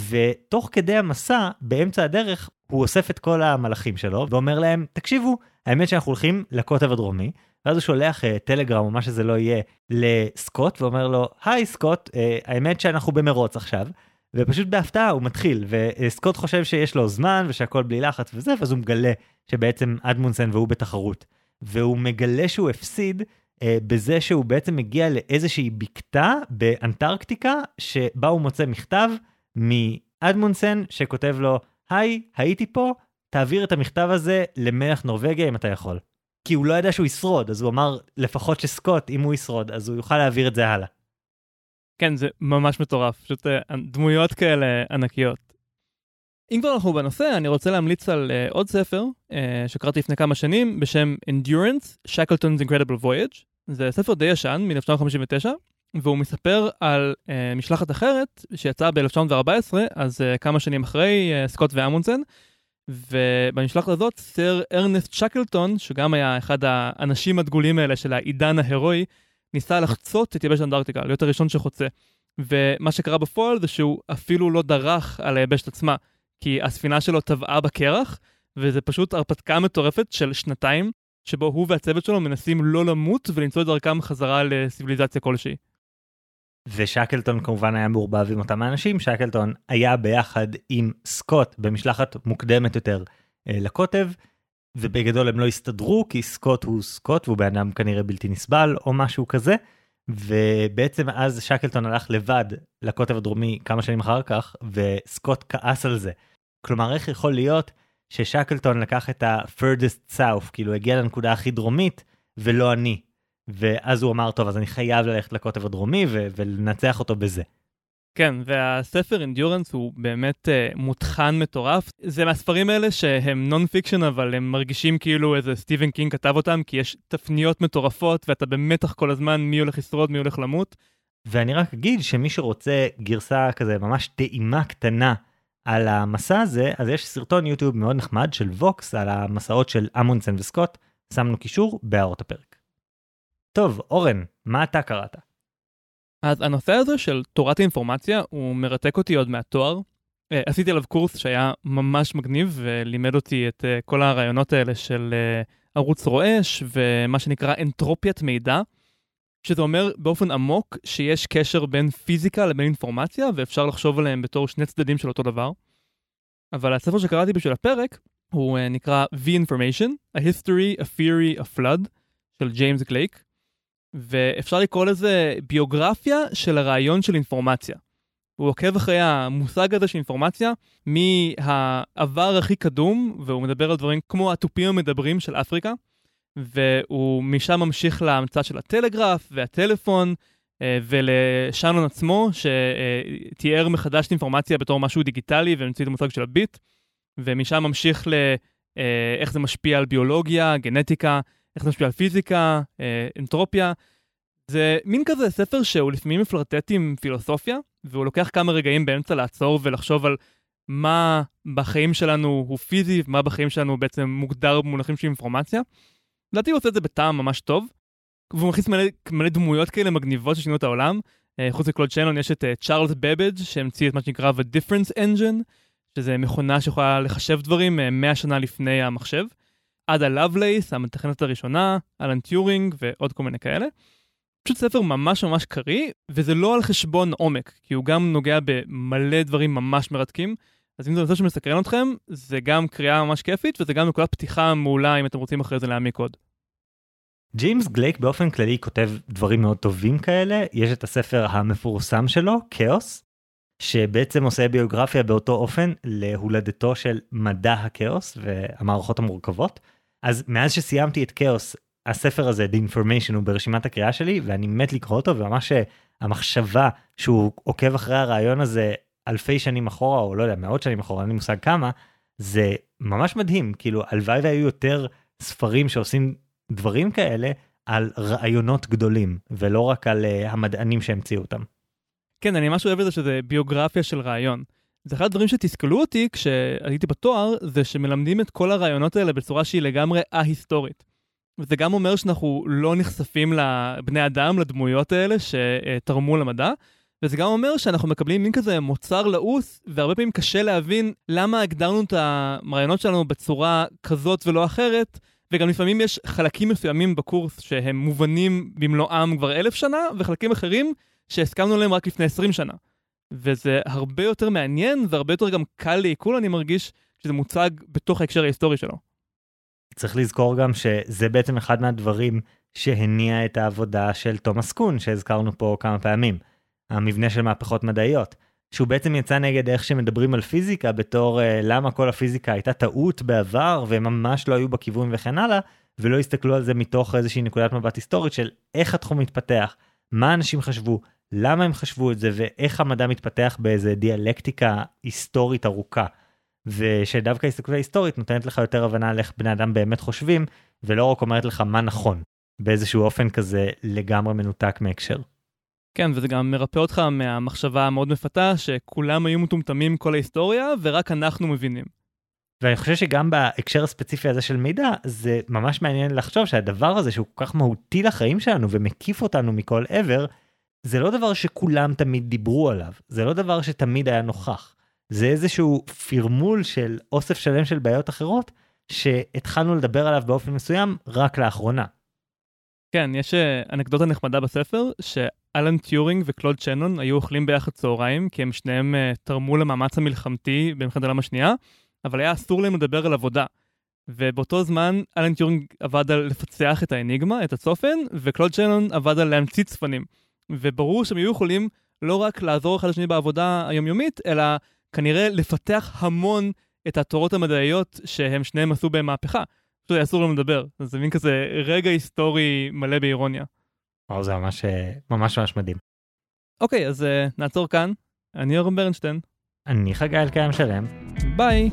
ותוך כדי המסע, באמצע הדרך, הוא אוסף את כל המלאכים שלו ואומר להם, תקשיבו, האמת שאנחנו הולכים לקוטב הדרומי, ואז הוא שולח uh, טלגרם או מה שזה לא יהיה לסקוט ואומר לו, היי סקוט, uh, האמת שאנחנו במרוץ עכשיו. ופשוט בהפתעה הוא מתחיל וסקוט חושב שיש לו זמן ושהכל בלי לחץ וזה ואז הוא מגלה שבעצם אדמונסן והוא בתחרות והוא מגלה שהוא הפסיד אה, בזה שהוא בעצם מגיע לאיזושהי בקתה באנטרקטיקה שבה הוא מוצא מכתב מאדמונסן שכותב לו, היי, הייתי פה, תעביר את המכתב הזה למלך נורבגיה אם אתה יכול. כי הוא לא ידע שהוא ישרוד, אז הוא אמר לפחות שסקוט, אם הוא ישרוד, אז הוא יוכל להעביר את זה הלאה. כן, זה ממש מטורף, פשוט uh, דמויות כאלה ענקיות. אם כבר אנחנו בנושא, אני רוצה להמליץ על uh, עוד ספר uh, שקראתי לפני כמה שנים בשם Endurance, Shackleton's Incredible Voyage. זה ספר די ישן, מ-1959, והוא מספר על uh, משלחת אחרת שיצאה ב-1914, אז uh, כמה שנים אחרי uh, סקוט ואמונסן, ובמשלחת הזאת סר ארנסט שקלטון, שגם היה אחד האנשים הדגולים האלה של העידן ההירואי, ניסה לחצות את יבשת אנטארקטיקה, להיות הראשון שחוצה. ומה שקרה בפועל זה שהוא אפילו לא דרך על היבשת עצמה, כי הספינה שלו טבעה בקרח, וזה פשוט הרפתקה מטורפת של שנתיים, שבו הוא והצוות שלו מנסים לא למות ולמצוא את דרכם חזרה לסיביליזציה כלשהי. ושקלטון כמובן היה מעורבב עם אותם האנשים, שקלטון היה ביחד עם סקוט במשלחת מוקדמת יותר אה, לקוטב, ובגדול הם לא הסתדרו כי סקוט הוא סקוט והוא בן אדם כנראה בלתי נסבל או משהו כזה. ובעצם אז שקלטון הלך לבד לקוטב הדרומי כמה שנים אחר כך וסקוט כעס על זה. כלומר איך יכול להיות ששקלטון לקח את ה-furthest south כאילו הגיע לנקודה הכי דרומית ולא אני. ואז הוא אמר טוב אז אני חייב ללכת לקוטב הדרומי ולנצח אותו בזה. כן, והספר Endurance הוא באמת אה, מותחן מטורף. זה מהספרים האלה שהם non fiction, אבל הם מרגישים כאילו איזה סטיבן קינג כתב אותם, כי יש תפניות מטורפות ואתה במתח כל הזמן מי הולך לשרוד, מי הולך למות. ואני רק אגיד שמי שרוצה גרסה כזה ממש טעימה קטנה על המסע הזה, אז יש סרטון יוטיוב מאוד נחמד של ווקס על המסעות של אמונסן וסקוט, שמנו קישור בהערות הפרק. טוב, אורן, מה אתה קראת? אז הנושא הזה של תורת האינפורמציה הוא מרתק אותי עוד מהתואר. אה, עשיתי עליו קורס שהיה ממש מגניב ולימד אותי את אה, כל הרעיונות האלה של אה, ערוץ רועש ומה שנקרא אנטרופיית מידע. שזה אומר באופן עמוק שיש קשר בין פיזיקה לבין אינפורמציה, ואפשר לחשוב עליהם בתור שני צדדים של אותו דבר. אבל הספר שקראתי בשביל הפרק, הוא uh, נקרא V-Information, A History, A Theory, A Flood, של ג'יימס גלייק, ואפשר לקרוא לזה ביוגרפיה של הרעיון של אינפורמציה. הוא עוקב אחרי המושג הזה של אינפורמציה מהעבר הכי קדום, והוא מדבר על דברים כמו התופים המדברים של אפריקה, והוא משם ממשיך להמצאה של הטלגרף והטלפון, אה, ולשאנון עצמו, שתיאר מחדש את אינפורמציה בתור משהו דיגיטלי והמציא את המושג של הביט, ומשם ממשיך לאיך אה, זה משפיע על ביולוגיה, גנטיקה, איך זה משפיע על פיזיקה, אה, אנטרופיה. זה מין כזה ספר שהוא לפעמים מפלרטט עם פילוסופיה, והוא לוקח כמה רגעים באמצע לעצור ולחשוב על מה בחיים שלנו הוא פיזי, ומה בחיים שלנו בעצם מוגדר במונחים של אינפורמציה. לדעתי הוא עושה את זה בטעם ממש טוב. והוא מכניס מלא, מלא דמויות כאלה מגניבות ששינו את העולם. Uh, חוץ מקלוד שנון יש את צ'ארלס uh, בבג' שהמציא את מה שנקרא The Difference Engine, שזה מכונה שיכולה לחשב דברים uh, 100 שנה לפני המחשב. עדה לבלייס, המתכנת הראשונה, אלן טיורינג ועוד כל מיני כאלה. פשוט ספר ממש ממש קריא, וזה לא על חשבון עומק, כי הוא גם נוגע במלא דברים ממש מרתקים. אז אם זה נושא שמסקרן אתכם, זה גם קריאה ממש כיפית, וזה גם נקודת פתיחה מעולה אם אתם רוצים אחרי זה להעמיק עוד. ג'יימס גלייק באופן כללי כותב דברים מאוד טובים כאלה, יש את הספר המפורסם שלו, כאוס, שבעצם עושה ביוגרפיה באותו אופן להולדתו של מדע הכאוס והמערכות המורכבות. אז מאז שסיימתי את כאוס, הספר הזה, The Information, הוא ברשימת הקריאה שלי, ואני מת לקרוא אותו, וממש אה, המחשבה שהוא עוקב אחרי הרעיון הזה אלפי שנים אחורה, או לא יודע, מאות שנים אחורה, אין לי מושג כמה, זה ממש מדהים, כאילו, הלוואי והיו יותר ספרים שעושים דברים כאלה על רעיונות גדולים, ולא רק על uh, המדענים שהמציאו אותם. כן, אני ממש אוהב את זה שזה ביוגרפיה של רעיון. זה אחד הדברים שתסכלו אותי כשהייתי בתואר, זה שמלמדים את כל הרעיונות האלה בצורה שהיא לגמרי א-היסטורית. וזה גם אומר שאנחנו לא נחשפים לבני אדם, לדמויות האלה שתרמו למדע, וזה גם אומר שאנחנו מקבלים מין כזה מוצר לעוס, והרבה פעמים קשה להבין למה הגדרנו את הרעיונות שלנו בצורה כזאת ולא אחרת, וגם לפעמים יש חלקים מסוימים בקורס שהם מובנים במלואם כבר אלף שנה, וחלקים אחרים שהסכמנו עליהם רק לפני עשרים שנה. וזה הרבה יותר מעניין והרבה יותר גם קל לעיכול, אני מרגיש, שזה מוצג בתוך ההקשר ההיסטורי שלו. צריך לזכור גם שזה בעצם אחד מהדברים שהניע את העבודה של תומאס קון, שהזכרנו פה כמה פעמים. המבנה של מהפכות מדעיות. שהוא בעצם יצא נגד איך שמדברים על פיזיקה בתור uh, למה כל הפיזיקה הייתה טעות בעבר והם ממש לא היו בכיוון וכן הלאה, ולא הסתכלו על זה מתוך איזושהי נקודת מבט היסטורית של איך התחום מתפתח, מה אנשים חשבו, למה הם חשבו את זה ואיך המדע מתפתח באיזה דיאלקטיקה היסטורית ארוכה. ושדווקא ההסתכלות ההיסטורית נותנת לך יותר הבנה על איך בני אדם באמת חושבים, ולא רק אומרת לך מה נכון, באיזשהו אופן כזה לגמרי מנותק מהקשר. כן, וזה גם מרפא אותך מהמחשבה המאוד מפתה שכולם היו מטומטמים כל ההיסטוריה ורק אנחנו מבינים. ואני חושב שגם בהקשר הספציפי הזה של מידע זה ממש מעניין לחשוב שהדבר הזה שהוא כל כך מהותי לחיים שלנו ומקיף אותנו מכל עבר זה לא דבר שכולם תמיד דיברו עליו זה לא דבר שתמיד היה נוכח זה איזשהו פרמול של אוסף שלם של בעיות אחרות שהתחלנו לדבר עליו באופן מסוים רק לאחרונה. כן, יש אה, אנקדוטה נחמדה בספר, שאלן טיורינג וקלוד שאנון היו אוכלים ביחד צהריים, כי הם שניהם אה, תרמו למאמץ המלחמתי במלחמת העולם השנייה, אבל היה אסור להם לדבר על עבודה. ובאותו זמן אלן טיורינג עבד על לפצח את האניגמה, את הצופן, וקלוד שאנון עבד על להמציא צפנים. וברור שהם היו יכולים לא רק לעזור אחד לשני בעבודה היומיומית, אלא כנראה לפתח המון את התורות המדעיות שהם שניהם עשו בהם מהפכה. פשוט אסור לנו לדבר. זה מין כזה רגע היסטורי מלא באירוניה. וואו, זה ממש ממש ממש מדהים. אוקיי, אז uh, נעצור כאן. אני אורן ברנשטיין. אני חגי אלקיים שלם. ביי.